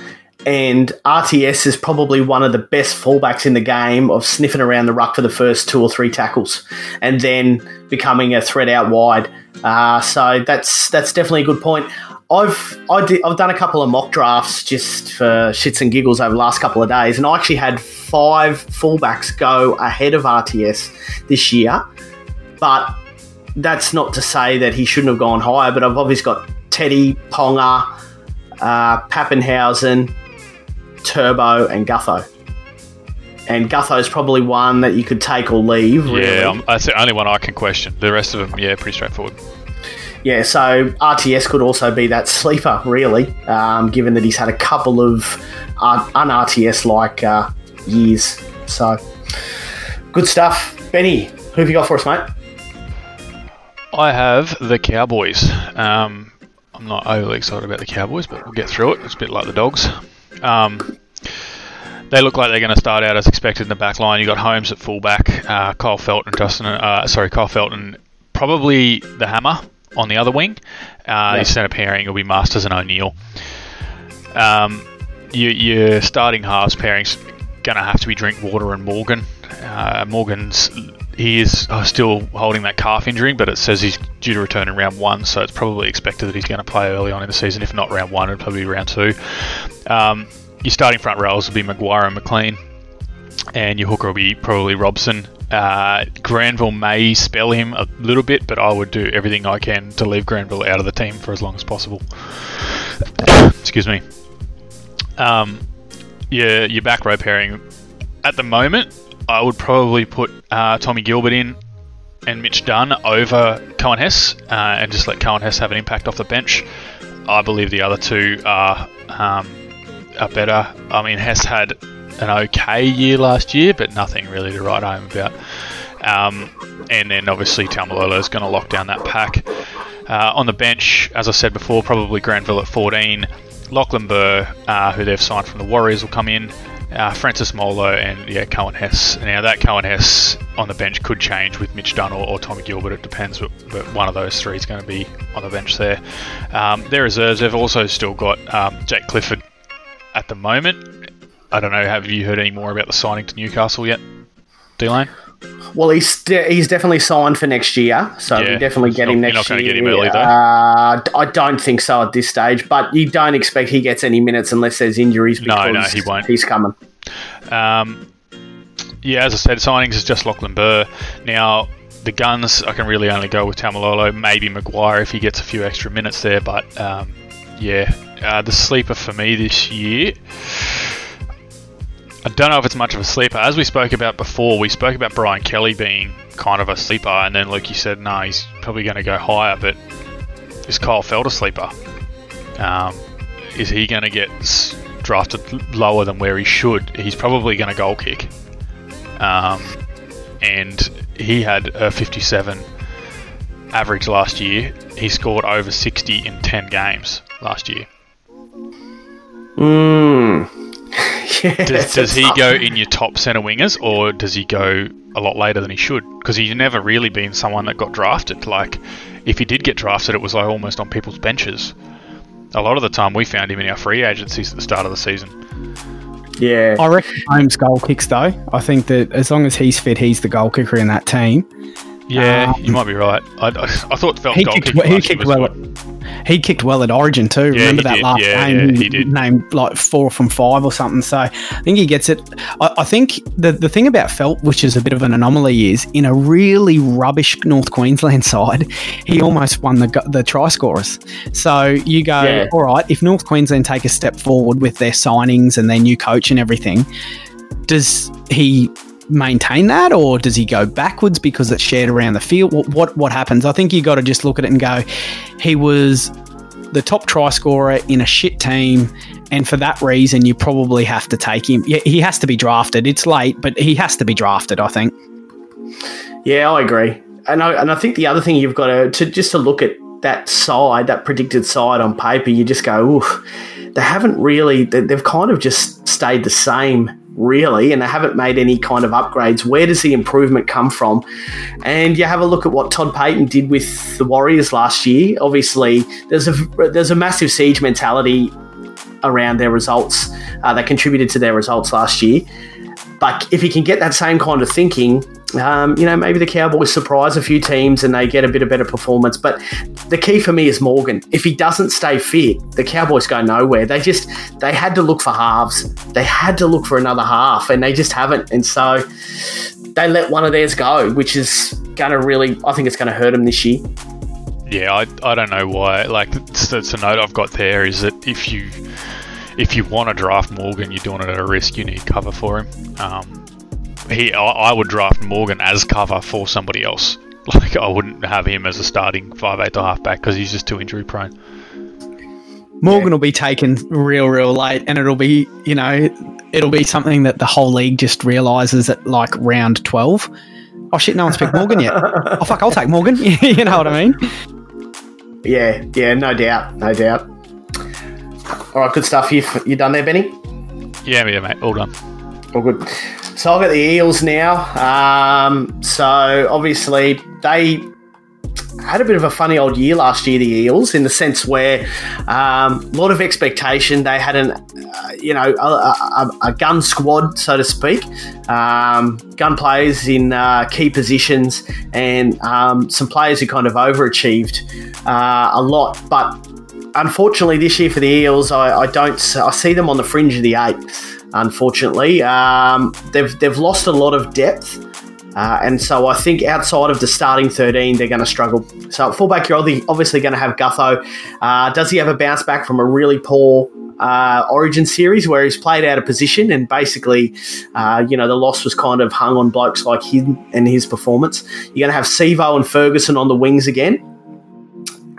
and RTS is probably one of the best fullbacks in the game of sniffing around the ruck for the first two or three tackles, and then becoming a threat out wide. Uh, so that's that's definitely a good point. I've I did, I've done a couple of mock drafts just for shits and giggles over the last couple of days, and I actually had five fullbacks go ahead of RTS this year. But that's not to say that he shouldn't have gone higher. But I've obviously got Teddy, Ponga, uh, Papenhuyzen, Turbo, and Gutho. And Gutho's probably one that you could take or leave. Really. Yeah, um, that's the only one I can question. The rest of them, yeah, pretty straightforward. Yeah, so RTS could also be that sleeper, really, um, given that he's had a couple of un RTS like uh, years. So, good stuff. Benny, who have you got for us, mate? I have the Cowboys. Um, I'm not overly excited about the Cowboys, but we'll get through it. It's a bit like the Dogs. Um, they look like they're going to start out as expected in the back line. You got Holmes at fullback, uh, Kyle Feldt, Justin, uh, sorry, Kyle Feldt, probably the hammer on the other wing. Uh, yeah. His centre pairing will be Marsters and O'Neill. Um, you, your starting halves pairing's going to have to be Drinkwater and Morgan. Uh, Morgan's he is uh, still holding that calf injury, but it says he's due to return in round one, so it's probably expected that he's going to play early on in the season. If not round one, it'll probably be round two. Um, your starting front rows will be McGuire and McLean, and your hooker will be probably Robson. Uh, Granville may spell him a little bit, but I would do everything I can to leave Granville out of the team for as long as possible. Excuse me. Um, your, your back row pairing at the moment I would probably put uh, Tommy Gilbert in and Mitch Dunn over Coen Hess uh, and just let Coen Hess have an impact off the bench. I believe the other two are, um, are better. I mean, Hess had an okay year last year, but nothing really to write home about. Um, and then obviously Taumalolo is going to lock down that pack. Uh, on the bench, as I said before, probably Granville at 14. Lachlan Burr, uh, who they've signed from the Warriors, will come in uh, Francis Molo and yeah, Coen Hess. Now that Coen Hess on the bench could change with Mitch Dunn or, or Tommy Gilbert. It depends, but, but, one of those three is going to be on the bench there. Um, their reserves. They've also still got um, Jake Clifford at the moment. I don't know. Have you heard any more about the signing to Newcastle yet, D-Lane? Well, he's de- he's definitely signed for next year, so yeah, we definitely get him next year. Get him early, uh, I don't think so at this stage, but you don't expect he gets any minutes unless there's injuries. Because no, no, he won't. He's coming. Um, yeah, as I said, signings is just Lachlan Burr. Now, the guns, I can really only go with Taumalolo, maybe McGuire if he gets a few extra minutes there, but um, yeah, uh, the sleeper for me this year. I don't know if it's much of a sleeper. As we spoke about before, we spoke about Brian Kelly being kind of a sleeper, and then Luke, you said, no, he's probably going to go higher, but is Kyle Feldt a sleeper? Um, is he going to get drafted lower than where he should? He's probably going to goal kick. Um, and he had a 57 average last year. He scored over 60 in 10 games last year. Hmm. yeah, does, does he go in your top centre wingers, or does he go a lot later than he should? Because he's never really been someone that got drafted. Like, if he did get drafted, it was like almost on people's benches. A lot of the time, we found him in our free agencies at the start of the season. Yeah. I reckon Holmes goal kicks though. I think that as long as he's fit, he's the goal kicker in that team. Yeah, Um, you might be right. I, I, I thought Feldt He kicked, he kicked well. good. He kicked well at Origin too. Yeah, Remember that did. last Yeah, game? yeah, he did. Named like four from five or something. So I think he gets it. I, I think the the thing about Feldt, which is a bit of an anomaly, is in a really rubbish North Queensland side, he almost won the the try scorers. So you go, all right. If North Queensland take a step forward with their signings and their new coach and everything, does he maintain that or does he go backwards because it's shared around the field? What what, what happens? I think you got to just look at it and go he was the top try scorer in a shit team and for that reason you probably have to take him. He has to be drafted. It's late but he has to be drafted i think. Yeah, I agree. And I, and I think the other thing you've got to, to just to look at that side, that predicted side on paper, you just go, oof, they haven't really, they've kind of just stayed the same, really, and they haven't made any kind of upgrades. Where does the improvement come from? And you have a look at what Todd Payten did with the Warriors last year. Obviously, there's a there's a massive siege mentality around their results. Uh, they contributed to their results last year. But if he can get that same kind of thinking, um, you know, maybe the Cowboys surprise a few teams and they get a bit of better performance. But the key for me is Morgan. If he doesn't stay fit, the Cowboys go nowhere. They just they had to look for halves. They had to look for another half, and they just haven't. And so they let one of theirs go, which is going to really, I think it's going to hurt them this year. Yeah, I, I don't know why. Like, it's a note I've got there is that if you if you want to draft Morgan, you're doing it at a risk. You need cover for him. Um, he, I, I would draft Morgan as cover for somebody else. Like, I wouldn't have him as a starting five eight to halfback because he's just too injury prone. morgan will be taken real real late and it'll be you know it'll be something that the whole league just realizes at like round 12 oh shit no one's picked morgan yet oh fuck i'll take morgan you know what i mean Yeah, yeah, no doubt, no doubt. All right, good stuff. You you done there, Benny? Yeah, yeah, mate. All done. All good. So I've got the Eels now. Um, so obviously they had a bit of a funny old year last year, the Eels, in the sense where um, a lot of expectation. They had an, uh, you know, a, a, a gun squad, so to speak, um, gun players in uh, key positions, and um, some players who kind of overachieved uh, a lot. But unfortunately, this year for the Eels, I, I don't. I see them on the fringe of the eight. Unfortunately, um, they've they've lost a lot of depth. Uh, and so I think outside of the starting 13, they're going to struggle. So at fullback, you're obviously going to have Gutho. Uh, does he have a bounce back from a really poor uh, Origin series where he's played out of position and basically, uh, you know, the loss was kind of hung on blokes like him and his performance? You're going to have Sivo and Ferguson on the wings again.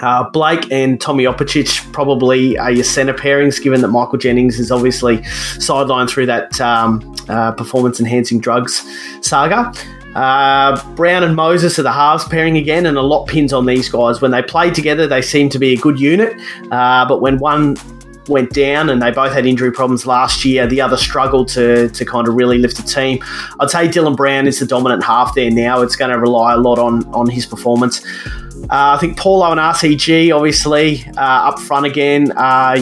Uh, Blake and Tommy Opacic probably are your centre pairings, given that Michael Jennings is obviously sidelined through that um, uh, performance enhancing drugs saga. Uh, Brown and Moses are the halves pairing again, and a lot pins on these guys. When they played together, they seemed to be a good unit, uh, but when one went down and they both had injury problems last year, the other struggled to, to kind of really lift the team. I'd say Dylan Brown is the dominant half there now. It's going to rely a lot on, on his performance. Uh, I think Paulo and RCG, obviously, uh, up front again.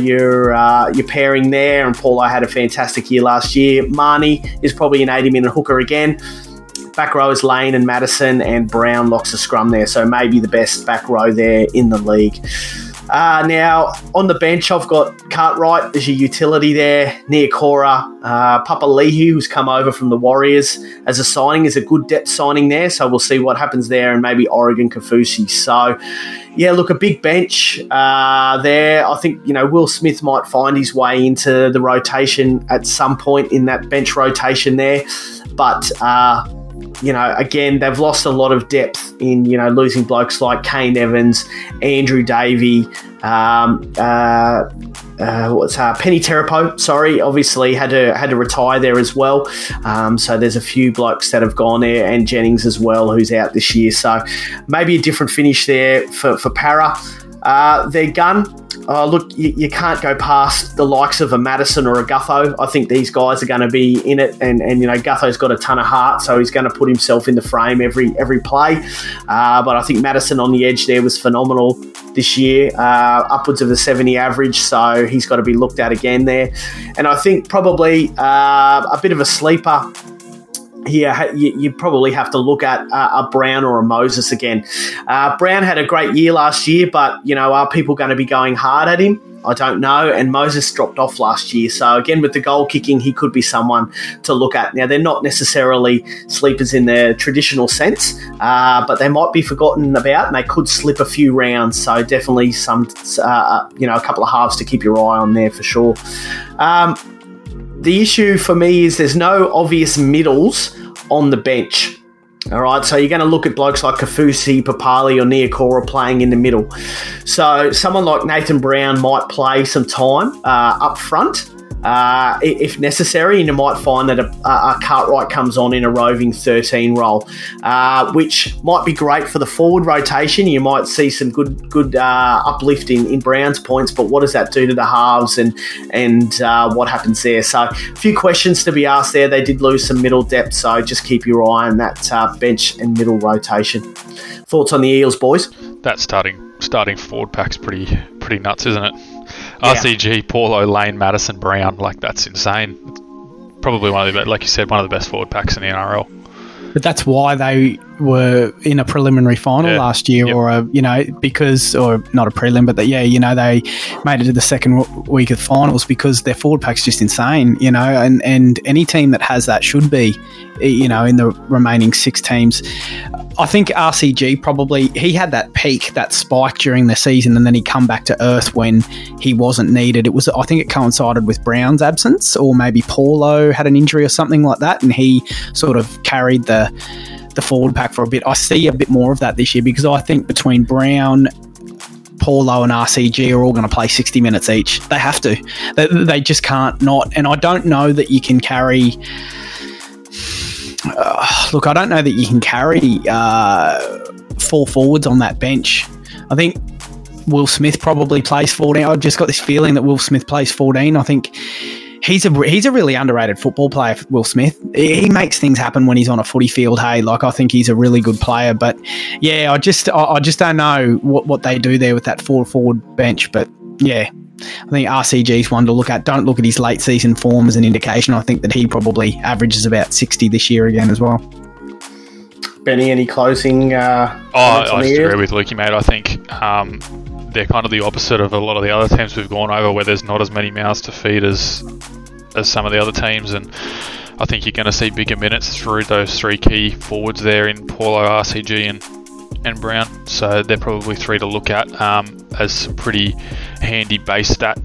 You're, uh, you're pairing there, and Paulo had a fantastic year last year. Marnie is probably an 80 minute hooker again. Back row is Lane and Matterson, and Brown locks a scrum there, so maybe the best back row there in the league. Uh, now, on the bench, I've got Cartwright as your utility there. Niukore, uh, Papa Leahy, who's come over from the Warriors as a signing, is a good depth signing there. So we'll see what happens there, and maybe Oregon Kaufusi. So, yeah, look, a big bench uh, there. I think, you know, Will Smith might find his way into the rotation at some point in that bench rotation there. But, uh, you know, again, they've lost a lot of depth in, you know, losing blokes like Kane Evans, Andrew Davey, um, uh, uh, what's uh, Peni Terepo? Sorry, obviously had to had to retire there as well. Um, so there's a few blokes that have gone there, and Jennings as well, who's out this year. So maybe a different finish there for for Parra. Uh, their gun, uh, look, you, you, can't go past the likes of a Matterson or a Gutho. I think these guys are going to be in it, and, and you know Gutho's got a ton of heart, so he's going to put himself in the frame every every play. Uh, but I think Matterson on the edge there was phenomenal this year, uh, upwards of the 70 average, so he's got to be looked at again there. And I think probably uh, a bit of a sleeper here, you, you, probably have to look at uh, a Brown or a Moses again. Uh, Brown had a great year last year, but you know, are people going to be going hard at him? I don't know. And Moses dropped off last year, so again with the goal kicking, he could be someone to look at. Now they're not necessarily sleepers in the traditional sense, uh, but they might be forgotten about, and they could slip a few rounds. So definitely some, uh, you know, a couple of halves to keep your eye on there for sure. Um, the issue for me is there's no obvious middles on the bench. All right, so you're going to look at blokes like Kaufusi, Papali, or Niukore playing in the middle. So someone like Nathan Brown might play some time uh, up front uh, if necessary, and you might find that a, a, Cartwright comes on in a roving 13 role, uh, which might be great for the forward rotation. You might see some good good uh, uplift in, in Brown's points, but what does that do to the halves and and uh, what happens there? So a few questions to be asked there. They did lose some middle depth, so just keep your eye on that uh, bench and middle rotation. Thoughts on the Eels, boys? That starting starting forward pack's pretty pretty nuts, isn't it? RCG, Paulo, Lane, Matterson, Brown. Like that's insane. Probably one of the like you said, one of the best forward packs in the NRL. But that's why they were in a preliminary final yeah. last year, yep. or a you know because or not a prelim, but that yeah, you know they made it to the second week of finals because their forward pack's just insane, you know, and and any team that has that should be, you know, in the remaining six teams. I think RCG probably he had that peak, that spike during the season, and then he come back to earth when he wasn't needed. It was I think it coincided with Brown's absence, or maybe Paulo had an injury or something like that, and he sort of carried the the forward pack for a bit. I see a bit more of that this year because I think between Brown, Paulo and RCG are all going to play 60 minutes each. They have to. They, they just can't not. And I don't know that you can carry. Uh, look, I don't know that you can carry uh, four forwards on that bench. I think Will Smith probably plays 14. I've just got this feeling that Will Smith plays 14. I think he's a he's a really underrated football player, Will Smith. He makes things happen when he's on a footy field. Hey, like I think he's a really good player, but yeah, I just I, I just don't know what, what they do there with that forward forward bench. But yeah, I think RCG's one to look at. Don't look at his late season form as an indication. I think that he probably averages about sixty this year again as well. Benny, any closing? Uh, oh, I just agree with Lukey, mate. I think um, they're kind of the opposite of a lot of the other teams we've gone over, where there's not as many mouths to feed as as some of the other teams, and I think you're going to see bigger minutes through those three key forwards there in Paulo, RCG, and and Brown. So they're probably three to look at um, as some pretty handy base stat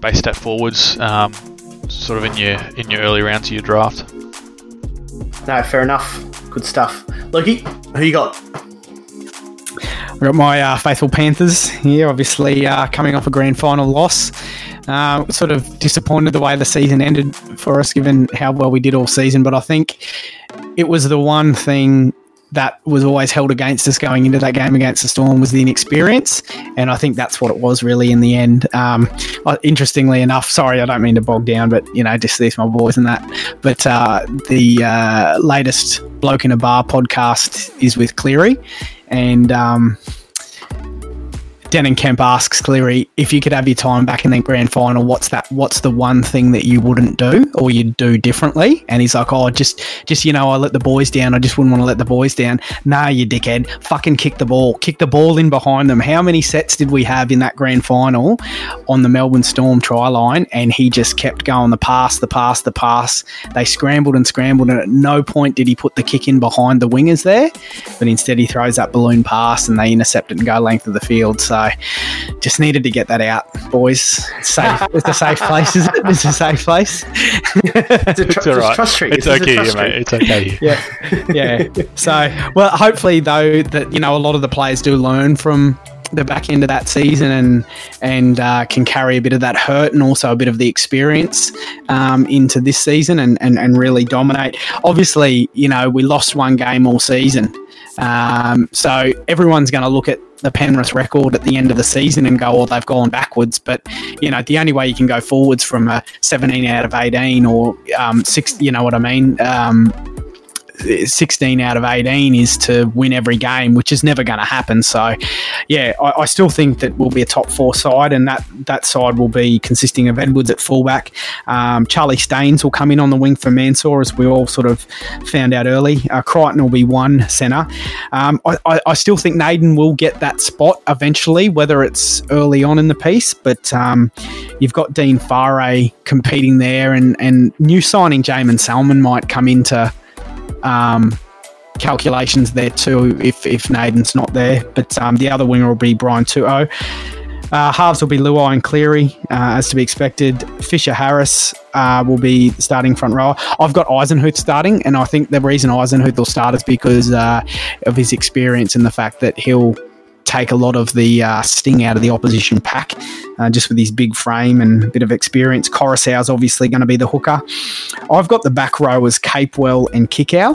base stat forwards, um, sort of in your in your early rounds of your draft. No, fair enough. Good stuff. Loki, who you got? I've got my uh, faithful Panthers here, obviously uh, coming off a grand final loss. Uh, sort of disappointed the way the season ended for us, given how well we did all season. But I think it was the one thing that was always held against us going into that game against the Storm was the inexperience, and I think that's what it was really in the end. Um, uh, interestingly enough, sorry, I don't mean to bog down, but you know, just these my boys and that. But uh, the uh, latest bloke in a bar podcast is with Cleary, and um, Denan Kemp asks Cleary if you could have your time back in the grand final. What's that? What's the one thing that you wouldn't do or you'd do differently? And he's like, oh, just, just you know, I let the boys down. I just wouldn't want to let the boys down. Nah, you dickhead, fucking kick the ball, kick the ball in behind them. How many sets did we have in that grand final on the Melbourne Storm try line? And he just kept going the pass, the pass, the pass. They scrambled and scrambled, and at no point did he put the kick in behind the wingers there, but instead he throws that balloon pass and they intercept it and go length of the field. So just needed to get that out, boys. It's safe. it's a safe place, is it? It's a safe place. it's, a tr- it's all right. Trust street. It's, okay, here, mate. It's okay. yeah, yeah. So, well, hopefully though that you know a lot of the players do learn from the back end of that season and and uh, can carry a bit of that hurt and also a bit of the experience um, into this season and, and, and really dominate. Obviously, you know, we lost one game all season. Um, so everyone's going to look at the Penrith record at the end of the season and go, oh, they've gone backwards. But, you know, the only way you can go forwards from a 17 out of 18 or um, six, you know what I mean? Um, 16 out of 18 is to win every game, which is never going to happen. So, yeah, I, I, still think that we'll be a top four side, and that, that side will be consisting of Edwards at fullback. Um, Charlie Staines will come in on the wing for Mansour, as we all sort of found out early. Uh, Crichton will be one centre. Um, I, I, I, still think Naden will get that spot eventually, whether it's early on in the piece, but um, you've got Dean Whare competing there, and, and new signing Jaeman Salmon might come into um, calculations there too if, if Naden's not there. But um, the other winger will be Brian To'o. Uh, halves will be Luai and Cleary, uh, as to be expected. Fisher Harris uh, will be starting front row. I've got Eisenhuth starting, and I think the reason Eisenhuth will start is because uh, of his experience and the fact that he'll take a lot of the uh, sting out of the opposition pack, uh, just with his big frame and a bit of experience. Koroisau's obviously going to be the hooker. I've got the back row as Capewell and Kikau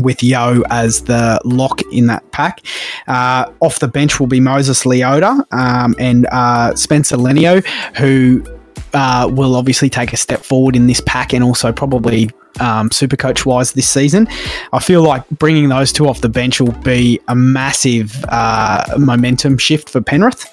with Yeo as the lock in that pack. Uh, off the bench will be Moses Leota um, and uh, Spencer Leniu, who uh, will obviously take a step forward in this pack and also probably um, super coach wise this season. I feel like bringing those two off the bench will be a massive uh, momentum shift for Penrith.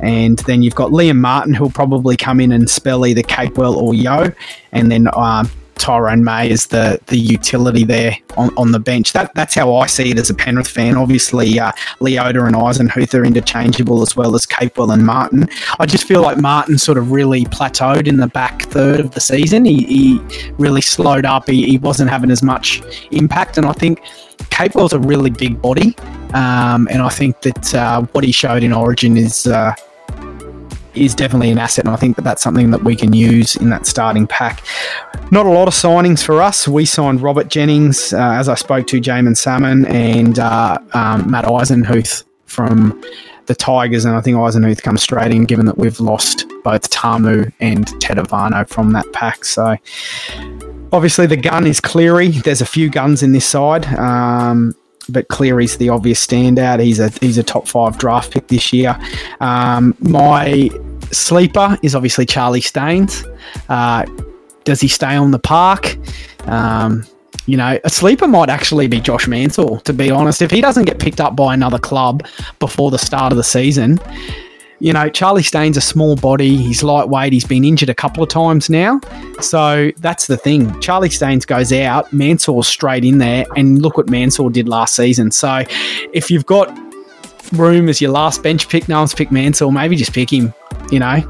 And then you've got Liam Martin, who'll probably come in and spell either Capewell or Yeo. And then um, Tyrone May is the the utility there on, on the bench. That that's how I see it as a Penrith fan. Obviously, uh, Leota and Eisenhuth are interchangeable as well as Capewell and Martin. I just feel like Martin sort of really plateaued in the back third of the season. He, he really slowed up. He, he wasn't having as much impact, and I think Capewell's a really big body, um, and I think that uh, what he showed in Origin is. Uh, is definitely an asset, and I think that that's something that we can use in that starting pack. Not a lot of signings for us. We signed Robert Jennings, uh, as I spoke to, Jaeman Salmon, and uh, um, Matt Eisenhuth from the Tigers, and I think Eisenhuth comes straight in, given that we've lost both Tamou and Tetevano from that pack. So obviously the gun is Cleary. There's a few guns in this side. Um, but Cleary's the obvious standout. He's a he's a top five draft pick this year. Um, my sleeper is obviously Charlie Staines. Uh, does he stay on the park? Um, you know, a sleeper might actually be Josh Mansour, to be honest. If he doesn't get picked up by another club before the start of the season, you know, Charlie Staines a small body. He's lightweight. He's been injured a couple of times now. So that's the thing. Charlie Staines goes out, Mansour's straight in there, and look what Mansour did last season. So if you've got room as your last bench pick, no one's picked Mansour, maybe just pick him, you know.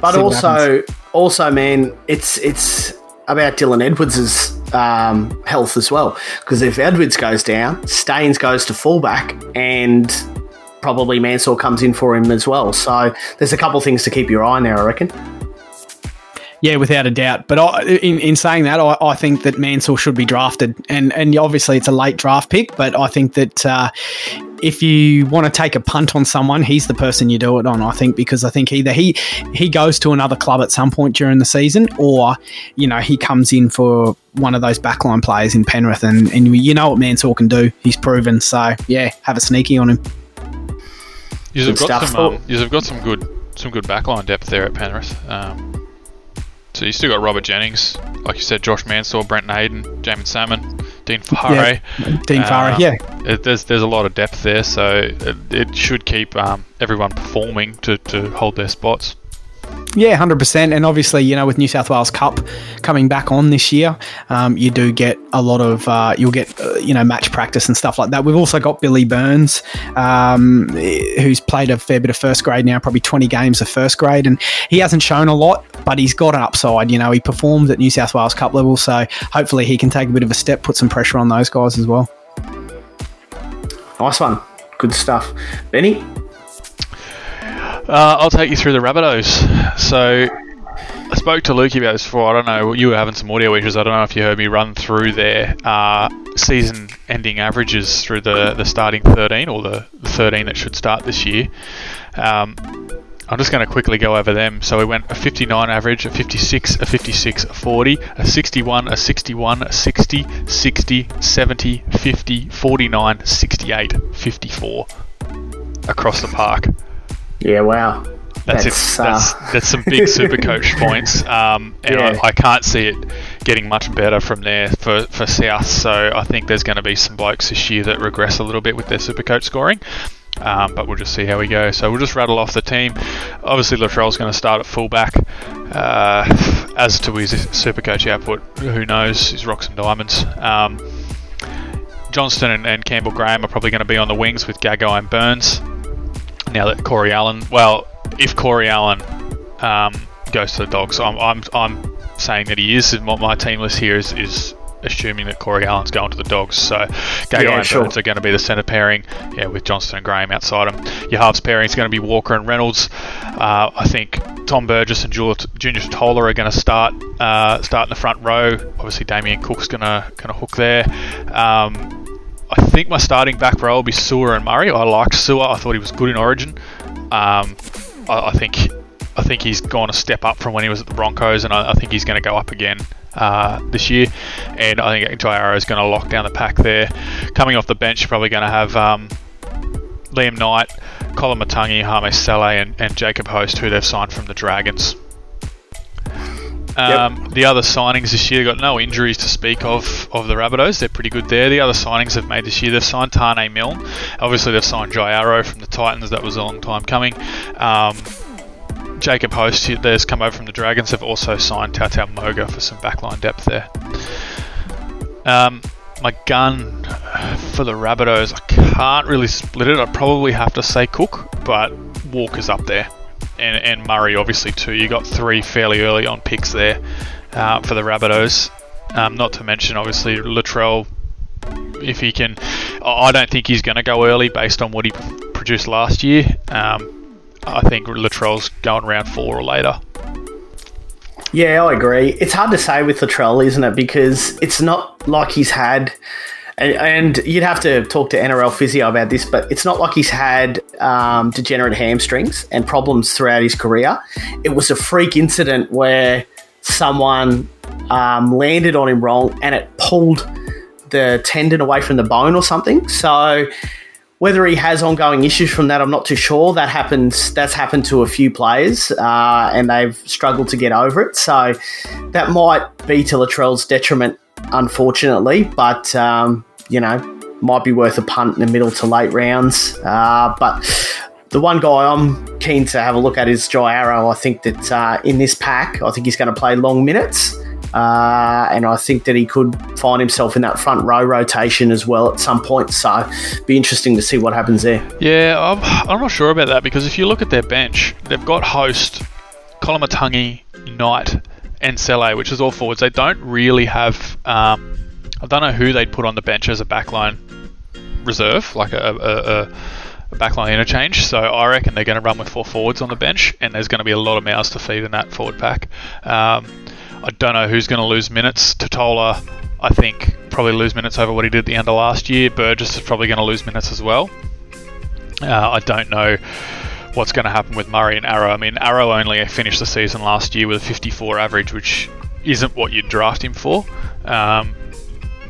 But also, also, man, it's it's about Dylan Edwards's um, health as well. Because if Edwards goes down, Staines goes to fullback, and probably Mansour comes in for him as well. So there's a couple things to keep your eye on there, I reckon. Yeah, without a doubt. But I, in, in saying that, I, I, think that Mansour should be drafted. And, and obviously, it's a late draft pick, but I think that uh, if you want to take a punt on someone, he's the person you do it on. I think because I think either he he goes to another club at some point during the season, or you know he comes in for one of those backline players in Penrith, and, and you know what Mansour can do. He's proven. So yeah, have a sneaky on him. You've got some. Um, you've got some good some good backline depth there at Penrith. Um, so you still got Robert Jennings, like you said, Josh Mansour, Brent Naden, Jaeman Salmon, Dean Whare. Yeah, Dean Whare, um, yeah. It, there's there's a lot of depth there, so it, it should keep um, everyone performing to, to hold their spots. Yeah, hundred percent. And obviously, you know, with New South Wales Cup coming back on this year, um, you do get a lot of uh, you'll get uh, you know match practice and stuff like that. We've also got Billy Burns, um, who's played a fair bit of first grade now, probably twenty games of first grade, and he hasn't shown a lot, but he's got an upside. You know, he performed at New South Wales Cup level, so hopefully he can take a bit of a step, put some pressure on those guys as well. Nice one, good stuff, Benny. Uh, I'll take you through the Rabbitohs. So, I spoke to Lukey about this before. I don't know. You were having some audio issues. I don't know if you heard me run through their uh, season-ending averages through the, the starting 13 or the, the 13 that should start this year. Um, I'm just going to quickly go over them. So we went a 59 average, a 56, a 56, a 40, a 61, a 61, a 60, 60, 70, 50, 49, 68, 54. across the park. Yeah, wow. That's that's, it, that's, uh... that's some big super coach points, um, and yeah. I, I, can't see it getting much better from there for, for South. So I think there's going to be some blokes this year that regress a little bit with their super coach scoring. Um, but we'll just see how we go. So we'll just rattle off the team. Obviously, Latrell's going to start at fullback. Uh, as to his super coach output, who knows? His rocks and diamonds. Um, Johnston and, and, Campbell Graham are probably going to be on the wings with Gagai and Burns. Now that Corey Allan, well, if Corey Allan um, goes to the Dogs, I'm, I'm, I'm saying that he is. What my team list here is, is assuming that Corey Allan's going to the Dogs. So Gagai yeah, and sure. Burns are going to be the centre pairing, yeah, with Johnston and Graham outside him. Your halves pairing is going to be Walker and Reynolds. Uh, I think Tom Burgess and Junior Tola are going to start uh, start in the front row. Obviously, Damien Cook's going to kind of hook there. Um, I think my starting back row will be Su'A and Murray. I liked Su'A. I thought he was good in Origin. Um, I, I, think I think he's gone a step up from when he was at the Broncos, and I, I think he's going to go up again uh, this year. And I think Jai Arrow is going to lock down the pack there. Coming off the bench, probably going to have um, Liam Knight, Koloamatangi, Hame Sele, and, and Jacob Host, who they've signed from the Dragons. Um, yep. The other signings this year got no injuries to speak of of the Rabbitohs. They're pretty good there. The other signings they've made this year, they've signed Taane Milne. Obviously, they've signed Jai Arrow from the Titans. That was a long time coming. Um, Jacob Host there's come over from the Dragons have also signed Tautau Moga for some backline depth there. Um, my gun for the Rabbitohs, I can't really split it. I'd probably have to say Cook, but Walker's up there. And, and Murray, obviously, too. You got three fairly early on picks there uh, for the Rabbitohs. Um, not to mention, obviously, Latrell. If he can, I don't think he's going to go early based on what he produced last year. Um, I think Latrell's going around four or later. Yeah, I agree. It's hard to say with Latrell, isn't it? Because it's not like he's had, and, you'd have to talk to NRL physio about this, but it's not like he's had um, degenerate hamstrings and problems throughout his career. It was a freak incident where someone um, landed on him wrong and it pulled the tendon away from the bone or something. So whether he has ongoing issues from that, I'm not too sure. That happens. That's happened to a few players, uh, and they've struggled to get over it. So that might be to Latrell's detriment, unfortunately. But um, you know, might be worth a punt in the middle to late rounds. Uh, but the one guy I'm keen to have a look at is Jai Arrow. I think that uh, in this pack, I think he's going to play long minutes. Uh, and I think that he could find himself in that front row rotation as well at some point. So, be interesting to see what happens there. Yeah, I'm, I'm not sure about that because if you look at their bench, they've got host, Koloamatangi, Knight, and Sele, which is all forwards. They don't really have. Um, I don't know who they'd put on the bench as a backline reserve, like a, a, a backline interchange. So I reckon they're going to run with four forwards on the bench, and there's going to be a lot of mouths to feed in that forward pack. Um, I don't know who's going to lose minutes. Tatola, I think, probably lose minutes over what he did at the end of last year. Burgess is probably going to lose minutes as well. Uh, I don't know what's going to happen with Murray and Arrow. I mean, Arrow only finished the season last year with a 54 average, which isn't what you'd draft him for. Um,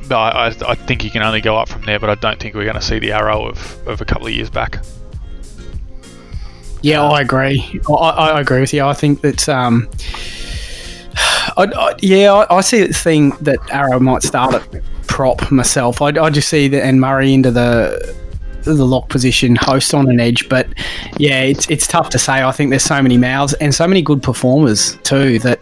but I, I, think he can only go up from there, but I don't think we're going to see the Arrow of, of a couple of years back. Yeah, I agree. I, I agree with you. I think that. Um, I, I, yeah, I, I, see the thing that Arrow might start at prop myself. I, I just see that and Murray into the the lock position, host on an edge. But yeah, it's it's tough to say. I think there's so many mouths and so many good performers too that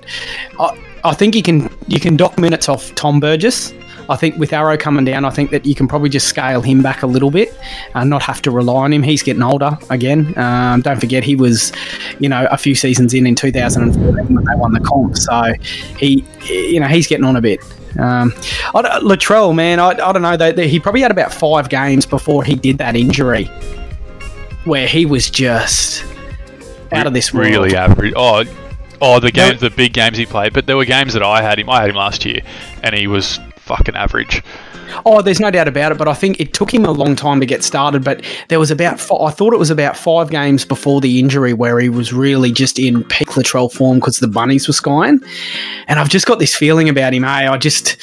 I, I think you can you can dock minutes off Tom Burgess I think with Arrow coming down, I think that you can probably just scale him back a little bit and not have to rely on him. He's getting older again. Um, don't forget, he was, you know, a few seasons in in 2014 when they won the comp. So he, you know, he's getting on a bit. Um, I, Latrell, man, I, I don't know. They, they, he probably had about five games before he did that injury where he was just out of this world. Really average. Oh, oh, the games, the big games he played. But there were games that I had him. I had him last year, and he was fucking average. Oh, there's no doubt about it, but I think it took him a long time to get started. But there was about, I thought it was about five games before the injury where he was really just in peak Latrell form because the bunnies were skying. And I've just got this feeling about him, hey, I just,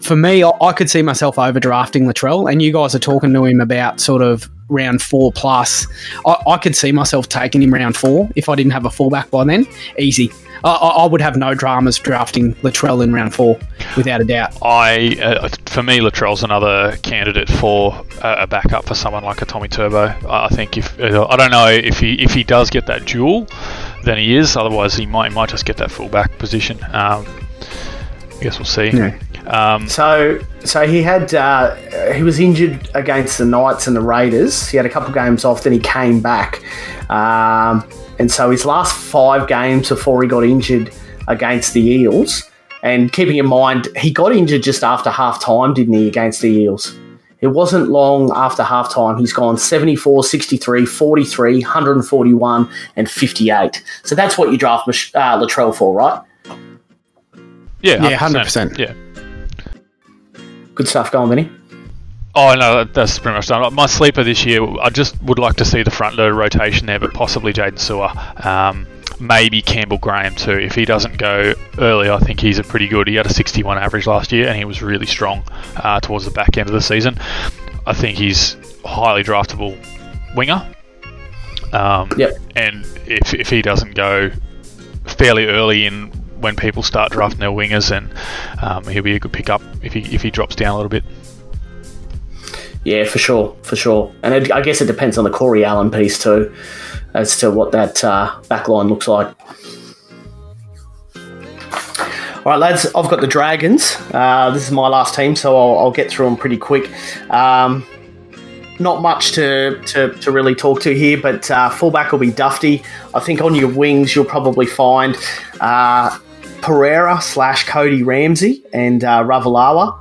for me, I, I could see myself overdrafting Latrell, and you guys are talking to him about sort of round four plus. I, I could see myself taking him round four if I didn't have a fullback by then. Easy. I, I would have no dramas drafting Latrell in round four, without a doubt. I, uh, for me, Latrell's another candidate for a, a backup for someone like a Tommy Turbo. I think if uh, I don't know if he if he does get that duel, then he is. Otherwise, he might he might just get that fullback position. Um, I guess we'll see. Yeah. Um, So, so he had uh, he was injured against the Knights and the Raiders. He had a couple of games off, then he came back, um, and so his last five games before he got injured against the Eels. And keeping in mind, he got injured just after half time, didn't he, against the Eels? It wasn't long after half time. He's gone 74, 63, 43, 141, and 58. So that's what you draft Mich- uh, Latrell for, right? yeah, Yeah, 100%. Yeah. Good stuff going, Vinny. Oh no, that's pretty much done. My sleeper this year, I just would like to see the front load rotation there, but possibly Jaydn Su'A, um, maybe Campbell Graham too. If he doesn't go early, I think he's a pretty good. He had a 61 average last year, and he was really strong uh, towards the back end of the season. I think he's a highly draftable winger. Um, Yep. And if, if he doesn't go fairly early in when people start drafting their wingers, then um, he'll be a good pickup if he if he drops down a little bit. Yeah, for sure, for sure. And it, I guess it depends on the Corey Allan piece too, as to what that uh, back line looks like. All right, lads, I've got the Dragons. Uh, this is my last team, so I'll, I'll get through them pretty quick. Um, not much to, to, to really talk to here, but uh, fullback will be Dufty. I think on your wings, you'll probably find uh, Pereira slash Cody Ramsey and uh, Ravalawa.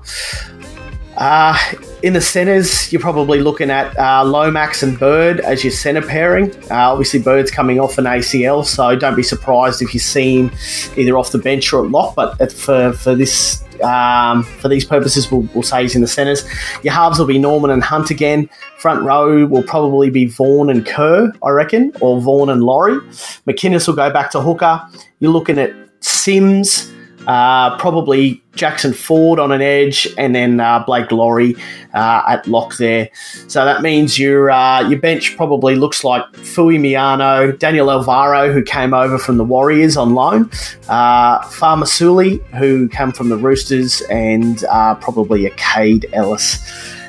In the centres, you're probably looking at uh, Lomax and Bird as your centre pairing. Uh, obviously, Bird's coming off an ACL, so don't be surprised if you see him either off the bench or at lock. But for for this um, for these purposes, we'll, we'll say he's in the centres. Your halves will be Norman and Hunt again. Front row will probably be Vaughan and Kerr, I reckon, or Vaughan and Lawrie. McInnes will go back to hooker. You're looking at Sims. Uh, probably Jackson Ford on an edge, and then uh, Blake Lawrie uh, at lock there. So that means your uh, your bench probably looks like Fuimaono, Daniel Alvaro, who came over from the Warriors on loan, uh, Faamausili, who came from the Roosters, and uh, probably a Kaide Ellis.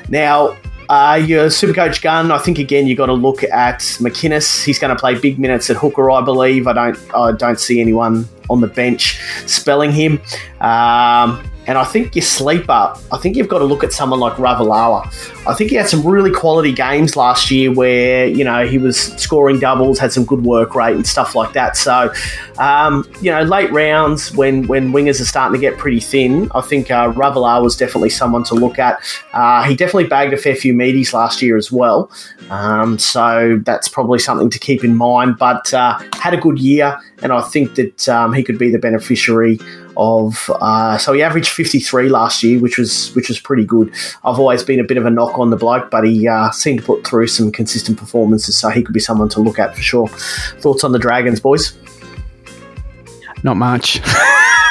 Now, uh, your Supercoach gun, I think again you got to look at McInnes. He's going to play big minutes at hooker, I believe. I don't, I don't see anyone on the bench spelling him. Um, and I think your sleeper, I think you've got to look at someone like Ravalawa. I think he had some really quality games last year where, you know, he was scoring doubles, had some good work rate and stuff like that. So, um, you know, late rounds when, when wingers are starting to get pretty thin, I think uh, Ravalawa was definitely someone to look at. Uh, he definitely bagged a fair few meaties last year as well. Um, so that's probably something to keep in mind. But uh, had a good year, and I think that um, he could be the beneficiary of. Uh, so he averaged 53 last year, which was which was pretty good. I've always been a bit of a knock on the bloke, but he uh, seemed to put through some consistent performances, so he could be someone to look at for sure. Thoughts on the Dragons, boys? Not much.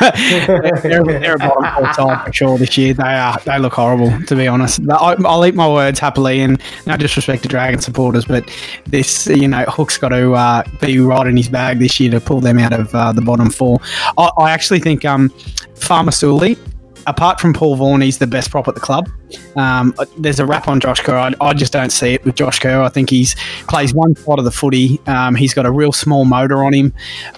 they're, they're a bottom four side for sure this year. They are. They look horrible, to be honest. I, I'll eat my words happily, and no disrespect to Dragon supporters, but this, you know, Hook's got to uh, be right in his bag this year to pull them out of uh, the bottom four. I, I actually think um, Faamausili, apart from Paul Vaughan, he's the best prop at the club. Um, there's a wrap on Josh Kerr. I, I just don't see it with Josh Kerr. I think he's plays one side of the footy. Um, he's got a real small motor on him,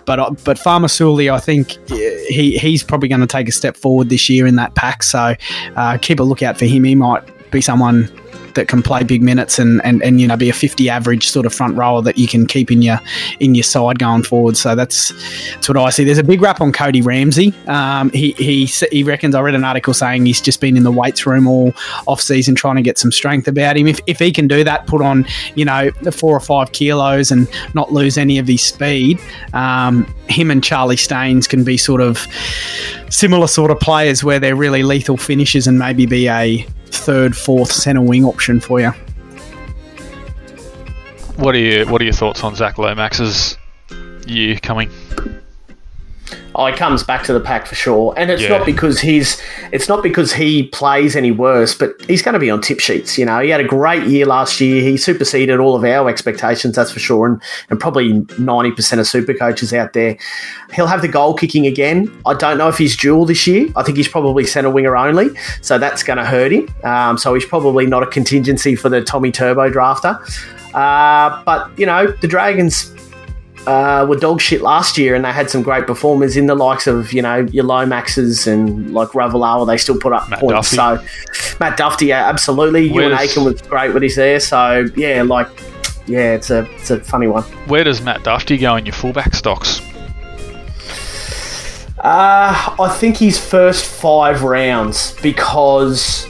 but uh, but Faamausili, I think he he's probably going to take a step forward this year in that pack. So uh, keep a lookout for him. He might be someone that can play big minutes and, and, and you know be a 50 average sort of front rower that you can keep in your in your side going forward. So that's that's what I see. There's a big rap on Cody Ramsey. Um, he he he reckons I read an article saying he's just been in the weights room all off season trying to get some strength about him. If, if he can do that, put on you know four or five kilos and not lose any of his speed, um, him and Charlie Staines can be sort of similar sort of players where they're really lethal finishers and maybe be a third, fourth centre wing option for you. What are your What are your thoughts on Zach Lomax's year coming? Oh, he comes back to the pack for sure, and it's Yeah. not because he's it's not because he plays any worse, but he's going to be on tip sheets. You know, he had a great year last year. He superseded all of our expectations, that's for sure, and and probably ninety percent of super coaches out there. He'll have the goal kicking again. I don't know if he's dual this year. I think he's probably centre winger only, so that's going to hurt him. Um, so he's probably not a contingency for the Tommy Turbo drafter. Uh, but you know, the Dragons uh, were dog shit last year, and they had some great performers in the likes of you know your Lomaxes and like Ravalawa. They still put up Matt points. Dufty. So Matt Dufty, yeah, absolutely. Euan Where's- Aitken was great when he's there. So yeah, like yeah, it's a it's a funny one. Where does Matt Dufty go in your fullback stocks? Uh, I think his first five rounds because.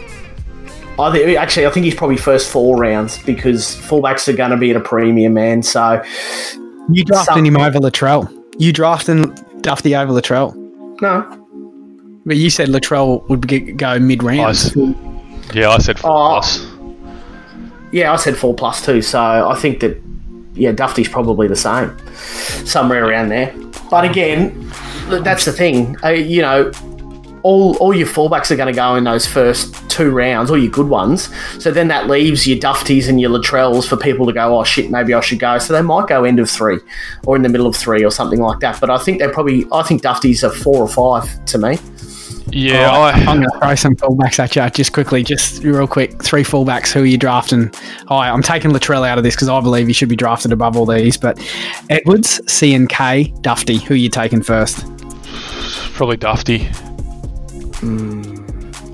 I think, actually, I think he's probably first four rounds because fullbacks are going to be at a premium, man. So, You drafting Some- him over Latrell. You drafting Dufty over Latrell. no. But you said Latrell would get, go mid I round. yeah, I said four Oh. plus. Yeah, I said four plus two, so I think that yeah, Dufty's probably the same, somewhere around there. But again, that's the thing. Uh, you know, all all your fullbacks are going to go in those first two rounds, all your good ones. So then that leaves your Dufties and your Latrells for people to go, oh shit, maybe I should go. So they might go end of three, or in the middle of three, or something like that. But I think they probably, I think Dufties are four or five to me. Yeah, All right, I, I'm going to throw some fullbacks at you just quickly, just real quick. Three fullbacks. Who are you drafting? Hi, I'm taking Latrell out of this because I believe he should be drafted above all these. But Edwards, C and K, Dufty. Who are you taking first? probably Dufty.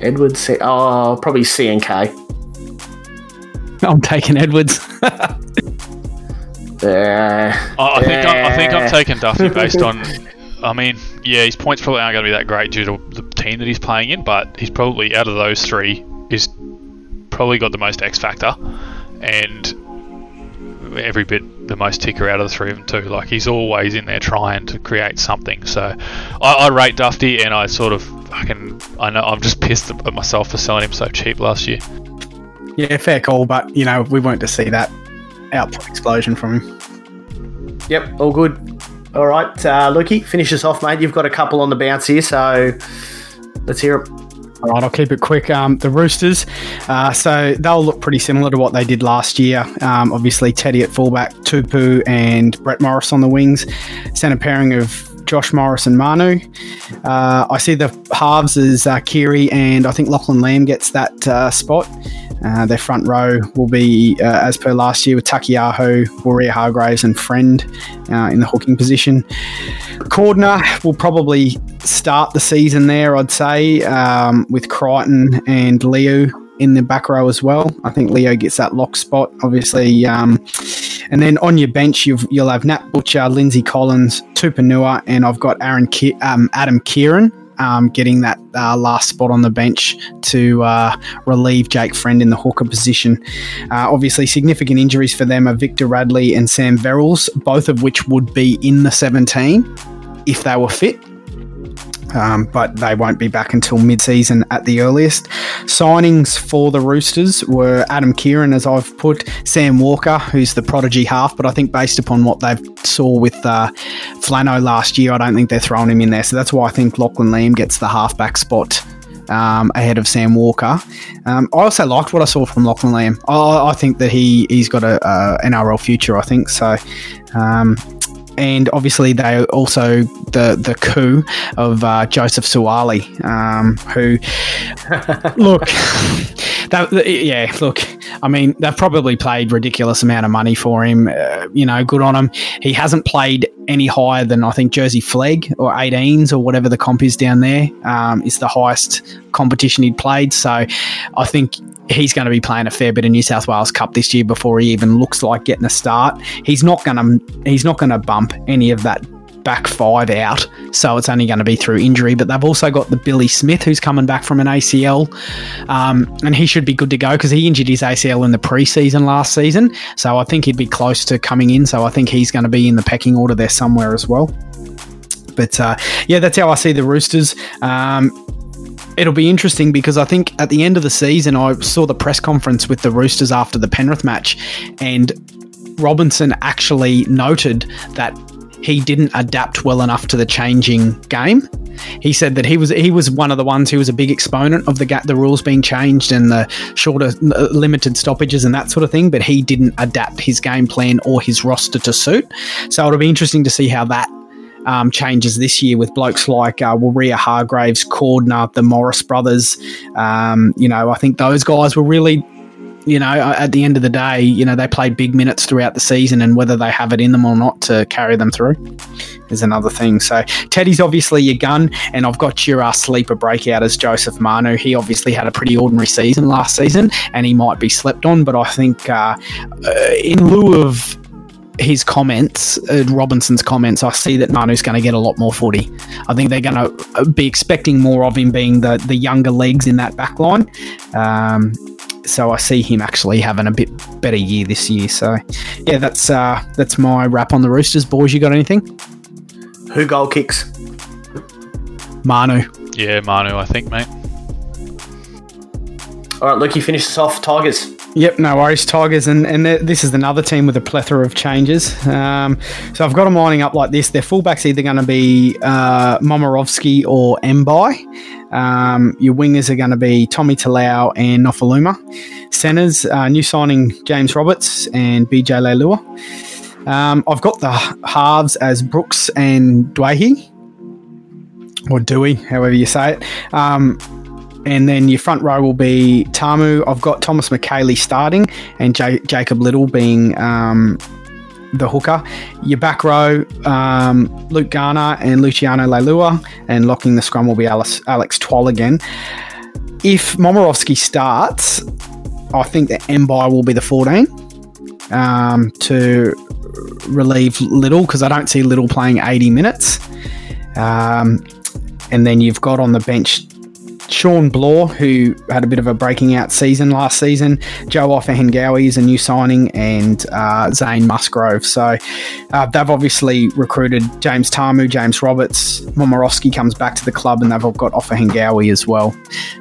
Edward, C- oh, probably C and K. I'm taking Edwards. Uh, I, I think I'm, I think I'm Yeah. taking Dufty based on. I mean, yeah, his points probably aren't going to be that great due to the team that he's playing in, but he's probably out of those three, he's probably got the most X factor, and every bit the most ticker out of the three of them too. Like he's always in there trying to create something. So I, I rate Dufty, and I sort of fucking I know I'm just pissed at myself for selling him so cheap last year. yeah, fair call, but you know we weren't to see that output explosion from him. Yep, all good. All right, uh, Lukey, finish us off, mate. You've got a couple on the bounce here, so let's hear it. All right, I'll keep it quick. Um, the Roosters, uh, so they'll look pretty similar to what they did last year. Um, obviously, Teddy at fullback, Tupou and Brett Morris on the wings, centre pairing of Josh Morris and Manu. Uh, I see the halves as uh, Keary and I think Lachlan Lamb gets that uh, spot. Uh, their front row will be, uh, as per last year, with Taukeiaho, Warrior Hargraves, and Friend uh, in the hooking position. Cordner will probably start the season there, I'd say, um, with Crichton and Leo in the back row as well. I think Leo gets that lock spot, obviously. Um, and then on your bench, you've, you'll have Nat Butcher, Lindsay Collins, Tupouniua, and I've got Aaron Ki- um, Adam Keighran. Um, getting that uh, last spot on the bench to uh, relieve Jake Friend in the hooker position. Uh, obviously, significant injuries for them are Victor Radley and Sam Verrills, both of which would be in the 17 if they were fit. Um, but they won't be back until mid-season at the earliest. Signings for the Roosters were Adam Keighran, as I've put, Sam Walker, who's the prodigy half, but I think based upon what they've saw with uh, Flano last year, I don't think they're throwing him in there. So that's why I think Lachlan Lamb gets the halfback spot um, ahead of Sam Walker. Um, I also liked what I saw from Lachlan Lamb. I, I think that he he's got a, a NRL future. I think so. And obviously they also the the coup of uh, Joseph Suaalii, um, who look, that, yeah, look. I mean, they've probably paid ridiculous amount of money for him. Uh, you know, good on him. He hasn't played any higher than I think Jersey Flegg or 18s or whatever the comp is down there. Um, is the highest competition he'd played. So I think he's going to be playing a fair bit of New South Wales Cup this year before he even looks like getting a start. He's not going to he's not going to bump any of that back five out, so it's only going to be through injury. But they've also got the Billy Smith who's coming back from an ACL, um, and he should be good to go because he injured his ACL in the preseason last season. So I think he'd be close to coming in. So I think he's going to be in the pecking order there somewhere as well. But uh, yeah, that's how I see the Roosters. Um, it'll be interesting because I think at the end of the season, I saw the press conference with the Roosters after the Penrith match, and Robinson actually noted that he didn't adapt well enough to the changing game. He said that he was he was one of the ones who was a big exponent of the the rules being changed and the shorter uh, limited stoppages and that sort of thing, but he didn't adapt his game plan or his roster to suit. So it'll be interesting to see how that um, changes this year with blokes like uh, Waerea-Hargreaves, Cordner, the Morris brothers. Um, you know, I think those guys were really you know, at the end of the day, you know, they played big minutes throughout the season, and whether they have it in them or not to carry them through is another thing. So, Teddy's obviously your gun, and I've got your uh, sleeper breakout as Joseph Manu. He obviously had a pretty ordinary season last season, and he might be slept on, but I think uh, uh, in lieu of his comments, uh, Robinson's comments, I see that Manu's going to get a lot more footy. I think they're going to be expecting more of him being the, the younger legs in that back line. Um, so I see him actually having a bit better year this year. So yeah, that's uh, that's my wrap on the Roosters. Boys, you got anything? Who goal kicks? Manu. Yeah, Manu, I think, mate. All right, Luke, you finish us off. Tigers. Yep, no worries, Tigers, and and this is another team with a plethora of changes. Um, so I've got them lining up like this. Their fullbacks either going to be uh, Momirovski or Mbye. Um, your wingers are going to be Tommy Talau and Nofoaluma. Centers, uh, new signing James Roberts and BJ Leilua. Um, I've got the halves as Brooks and Dwayne, or Dewey, however you say it. Um, and then your front row will be Tamou. I've got Thomas Mikaele starting and J- Jacob Liddle being um, the hooker. Your back row, um, Luke Garner and Luciano Leilua, and locking the scrum will be Alex, Alex Twal again. If Momirovski starts, I think that Mbye will be the 14 um, to relieve Liddle because I don't see Liddle playing 80 minutes. Um, and then you've got on the bench Shawn Blore, who had a bit of a breaking out season last season. Joe Ofahengaue is a new signing, and uh, Zane Musgrove. So uh, they've obviously recruited James Tamou, James Roberts. Momirovski comes back to the club, and they've got Ofahengaue as well.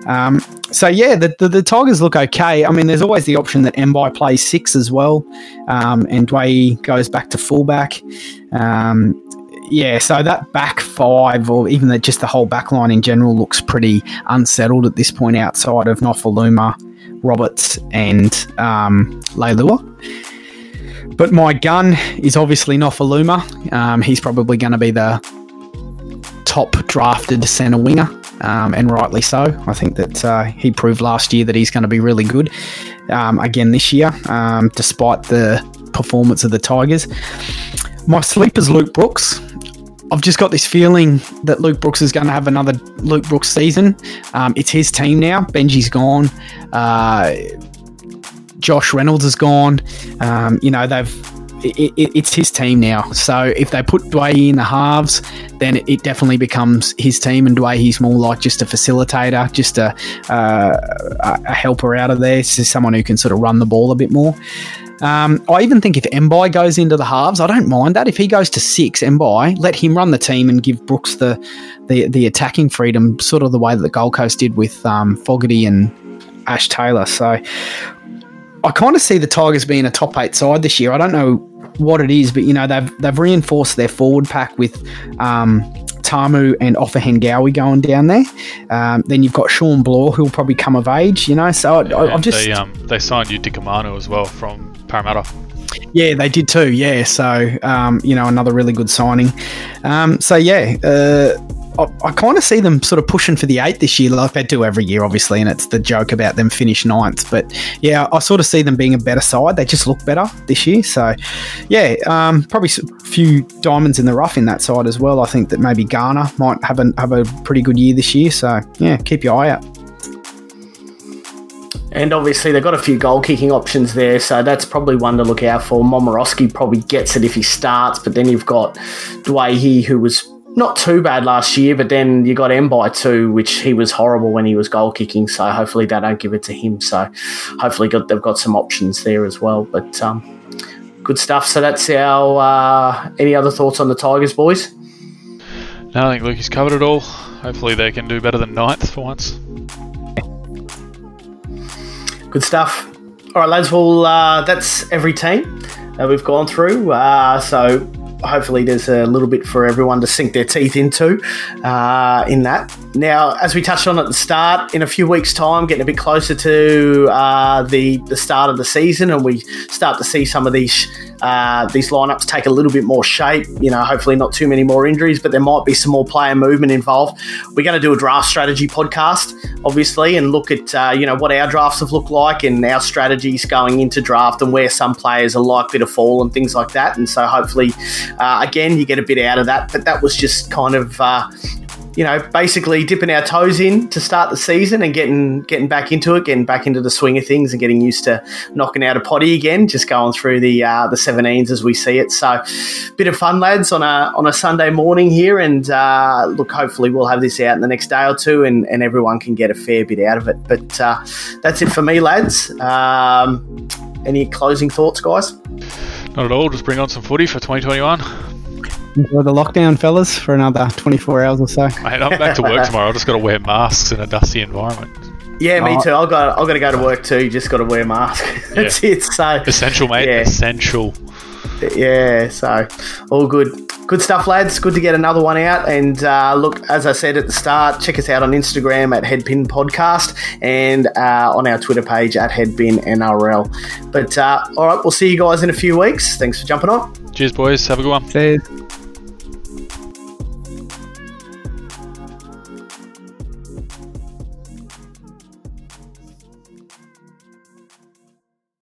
Um, so yeah, the, the, the, Tigers look okay. I mean, there's always the option that Mbye plays six as well, um, and Dwayne goes back to fullback. Um, yeah, so that back five, or even just the whole back line in general, looks pretty unsettled at this point outside of Nofoaluma, Roberts, and um, Leilua. But my gun is obviously Nofoaluma. Um, he's probably going to be the top drafted centre winger, um, and rightly so. I think that uh, he proved last year that he's going to be really good um, again this year, um, despite the performance of the Tigers. My sleeper's Luke Brooks. I've just got this feeling that Luke Brooks is going to have another Luke Brooks season. Um, it's his team now. Benji's gone. Uh, Josh Reynolds is gone. Um, you know, they've it, it, it's his team now. So if they put Dwayne in the halves, then it, it, definitely becomes his team. And Dwayne, he's more like just a facilitator, just a, uh, a helper out of there. Just someone who can sort of run the ball a bit more. Um, I even think if Mbye goes into the halves, I don't mind that. If he goes to six, Mbye, let him run the team and give Brooks the, the, the attacking freedom, sort of the way that the Gold Coast did with um, Fogarty and Ash Taylor. So I kind of see the Tigers being a top eight side this year. I don't know what it is, but you know they've they've reinforced their forward pack with um, Tamou and Ofahengaue going down there. Um, then you've got Shawn Blore, who'll probably come of age. You know, so I, have just they, um, they signed Utoikamanu as well from Parramatta. Yeah, they did too. Yeah, so um, you know another really good signing. Um, so yeah, uh, I, I kind of see them sort of pushing for the eight this year, like they do every year, obviously, and it's the joke about them finish ninth. But yeah, I sort of see them being a better side. They just look better this year. So yeah, um, probably a few diamonds in the rough in that side as well. I think that maybe Garner might have a have a pretty good year this year. So yeah, keep your eye out. And obviously, they've got a few goal kicking options there, so that's probably one to look out for. Momirovski probably gets it if he starts, but then you've got Dwayne, who was not too bad last year, but then you got Mbye two, which he was horrible when he was goal kicking. So hopefully they don't give it to him. So hopefully got, they've got some options there as well. But um, good stuff. So that's our. Uh, any other thoughts on the Tigers, boys? No, I think Lucas covered it all. Hopefully they can do better than ninth for once. Good stuff. All right, lads. Well, uh, that's every team that we've gone through. Uh, so hopefully there's a little bit for everyone to sink their teeth into uh, in that. Now, as we touched on at the start, in a few weeks' time, getting a bit closer to uh, the the start of the season, and we start to see some of these uh, these lineups take a little bit more shape. You know, hopefully not too many more injuries, but there might be some more player movement involved. We're going to do a draft strategy podcast, obviously, and look at uh, you know what our drafts have looked like and our strategies going into draft and where some players are likely to fall and things like that. And so hopefully, uh, again, you get a bit out of that. But that was just kind of uh, you know, basically dipping our toes in to start the season and getting getting back into it, getting back into the swing of things, and getting used to knocking out a potty again. Just going through the uh, the 17s as we see it. So, bit of fun, lads, on a on a Sunday morning here, and uh, look, hopefully we'll have this out in the next day or two, and, and everyone can get a fair bit out of it. But uh, that's it for me, lads. Um, any closing thoughts, guys? Not at all. Just bring on some footy for 2021. Enjoy the lockdown, fellas, for another 24 hours or so. Mate, I'm back to work tomorrow. I've just got to wear masks in a dusty environment. Yeah, me Oh. too. I've got I've got to go to work too. You Just got to wear a mask. That's it. So Essential, mate. Yeah. Essential. yeah, so all good. Good stuff, lads. Good to get another one out. And uh, look, as I said at the start, check us out on Instagram at Headpin Podcast and uh, on our Twitter page at Headpin NRL. But uh, all right, we'll see you guys in a few weeks. Thanks for jumping on. Cheers, boys. Have a good one. Cheers.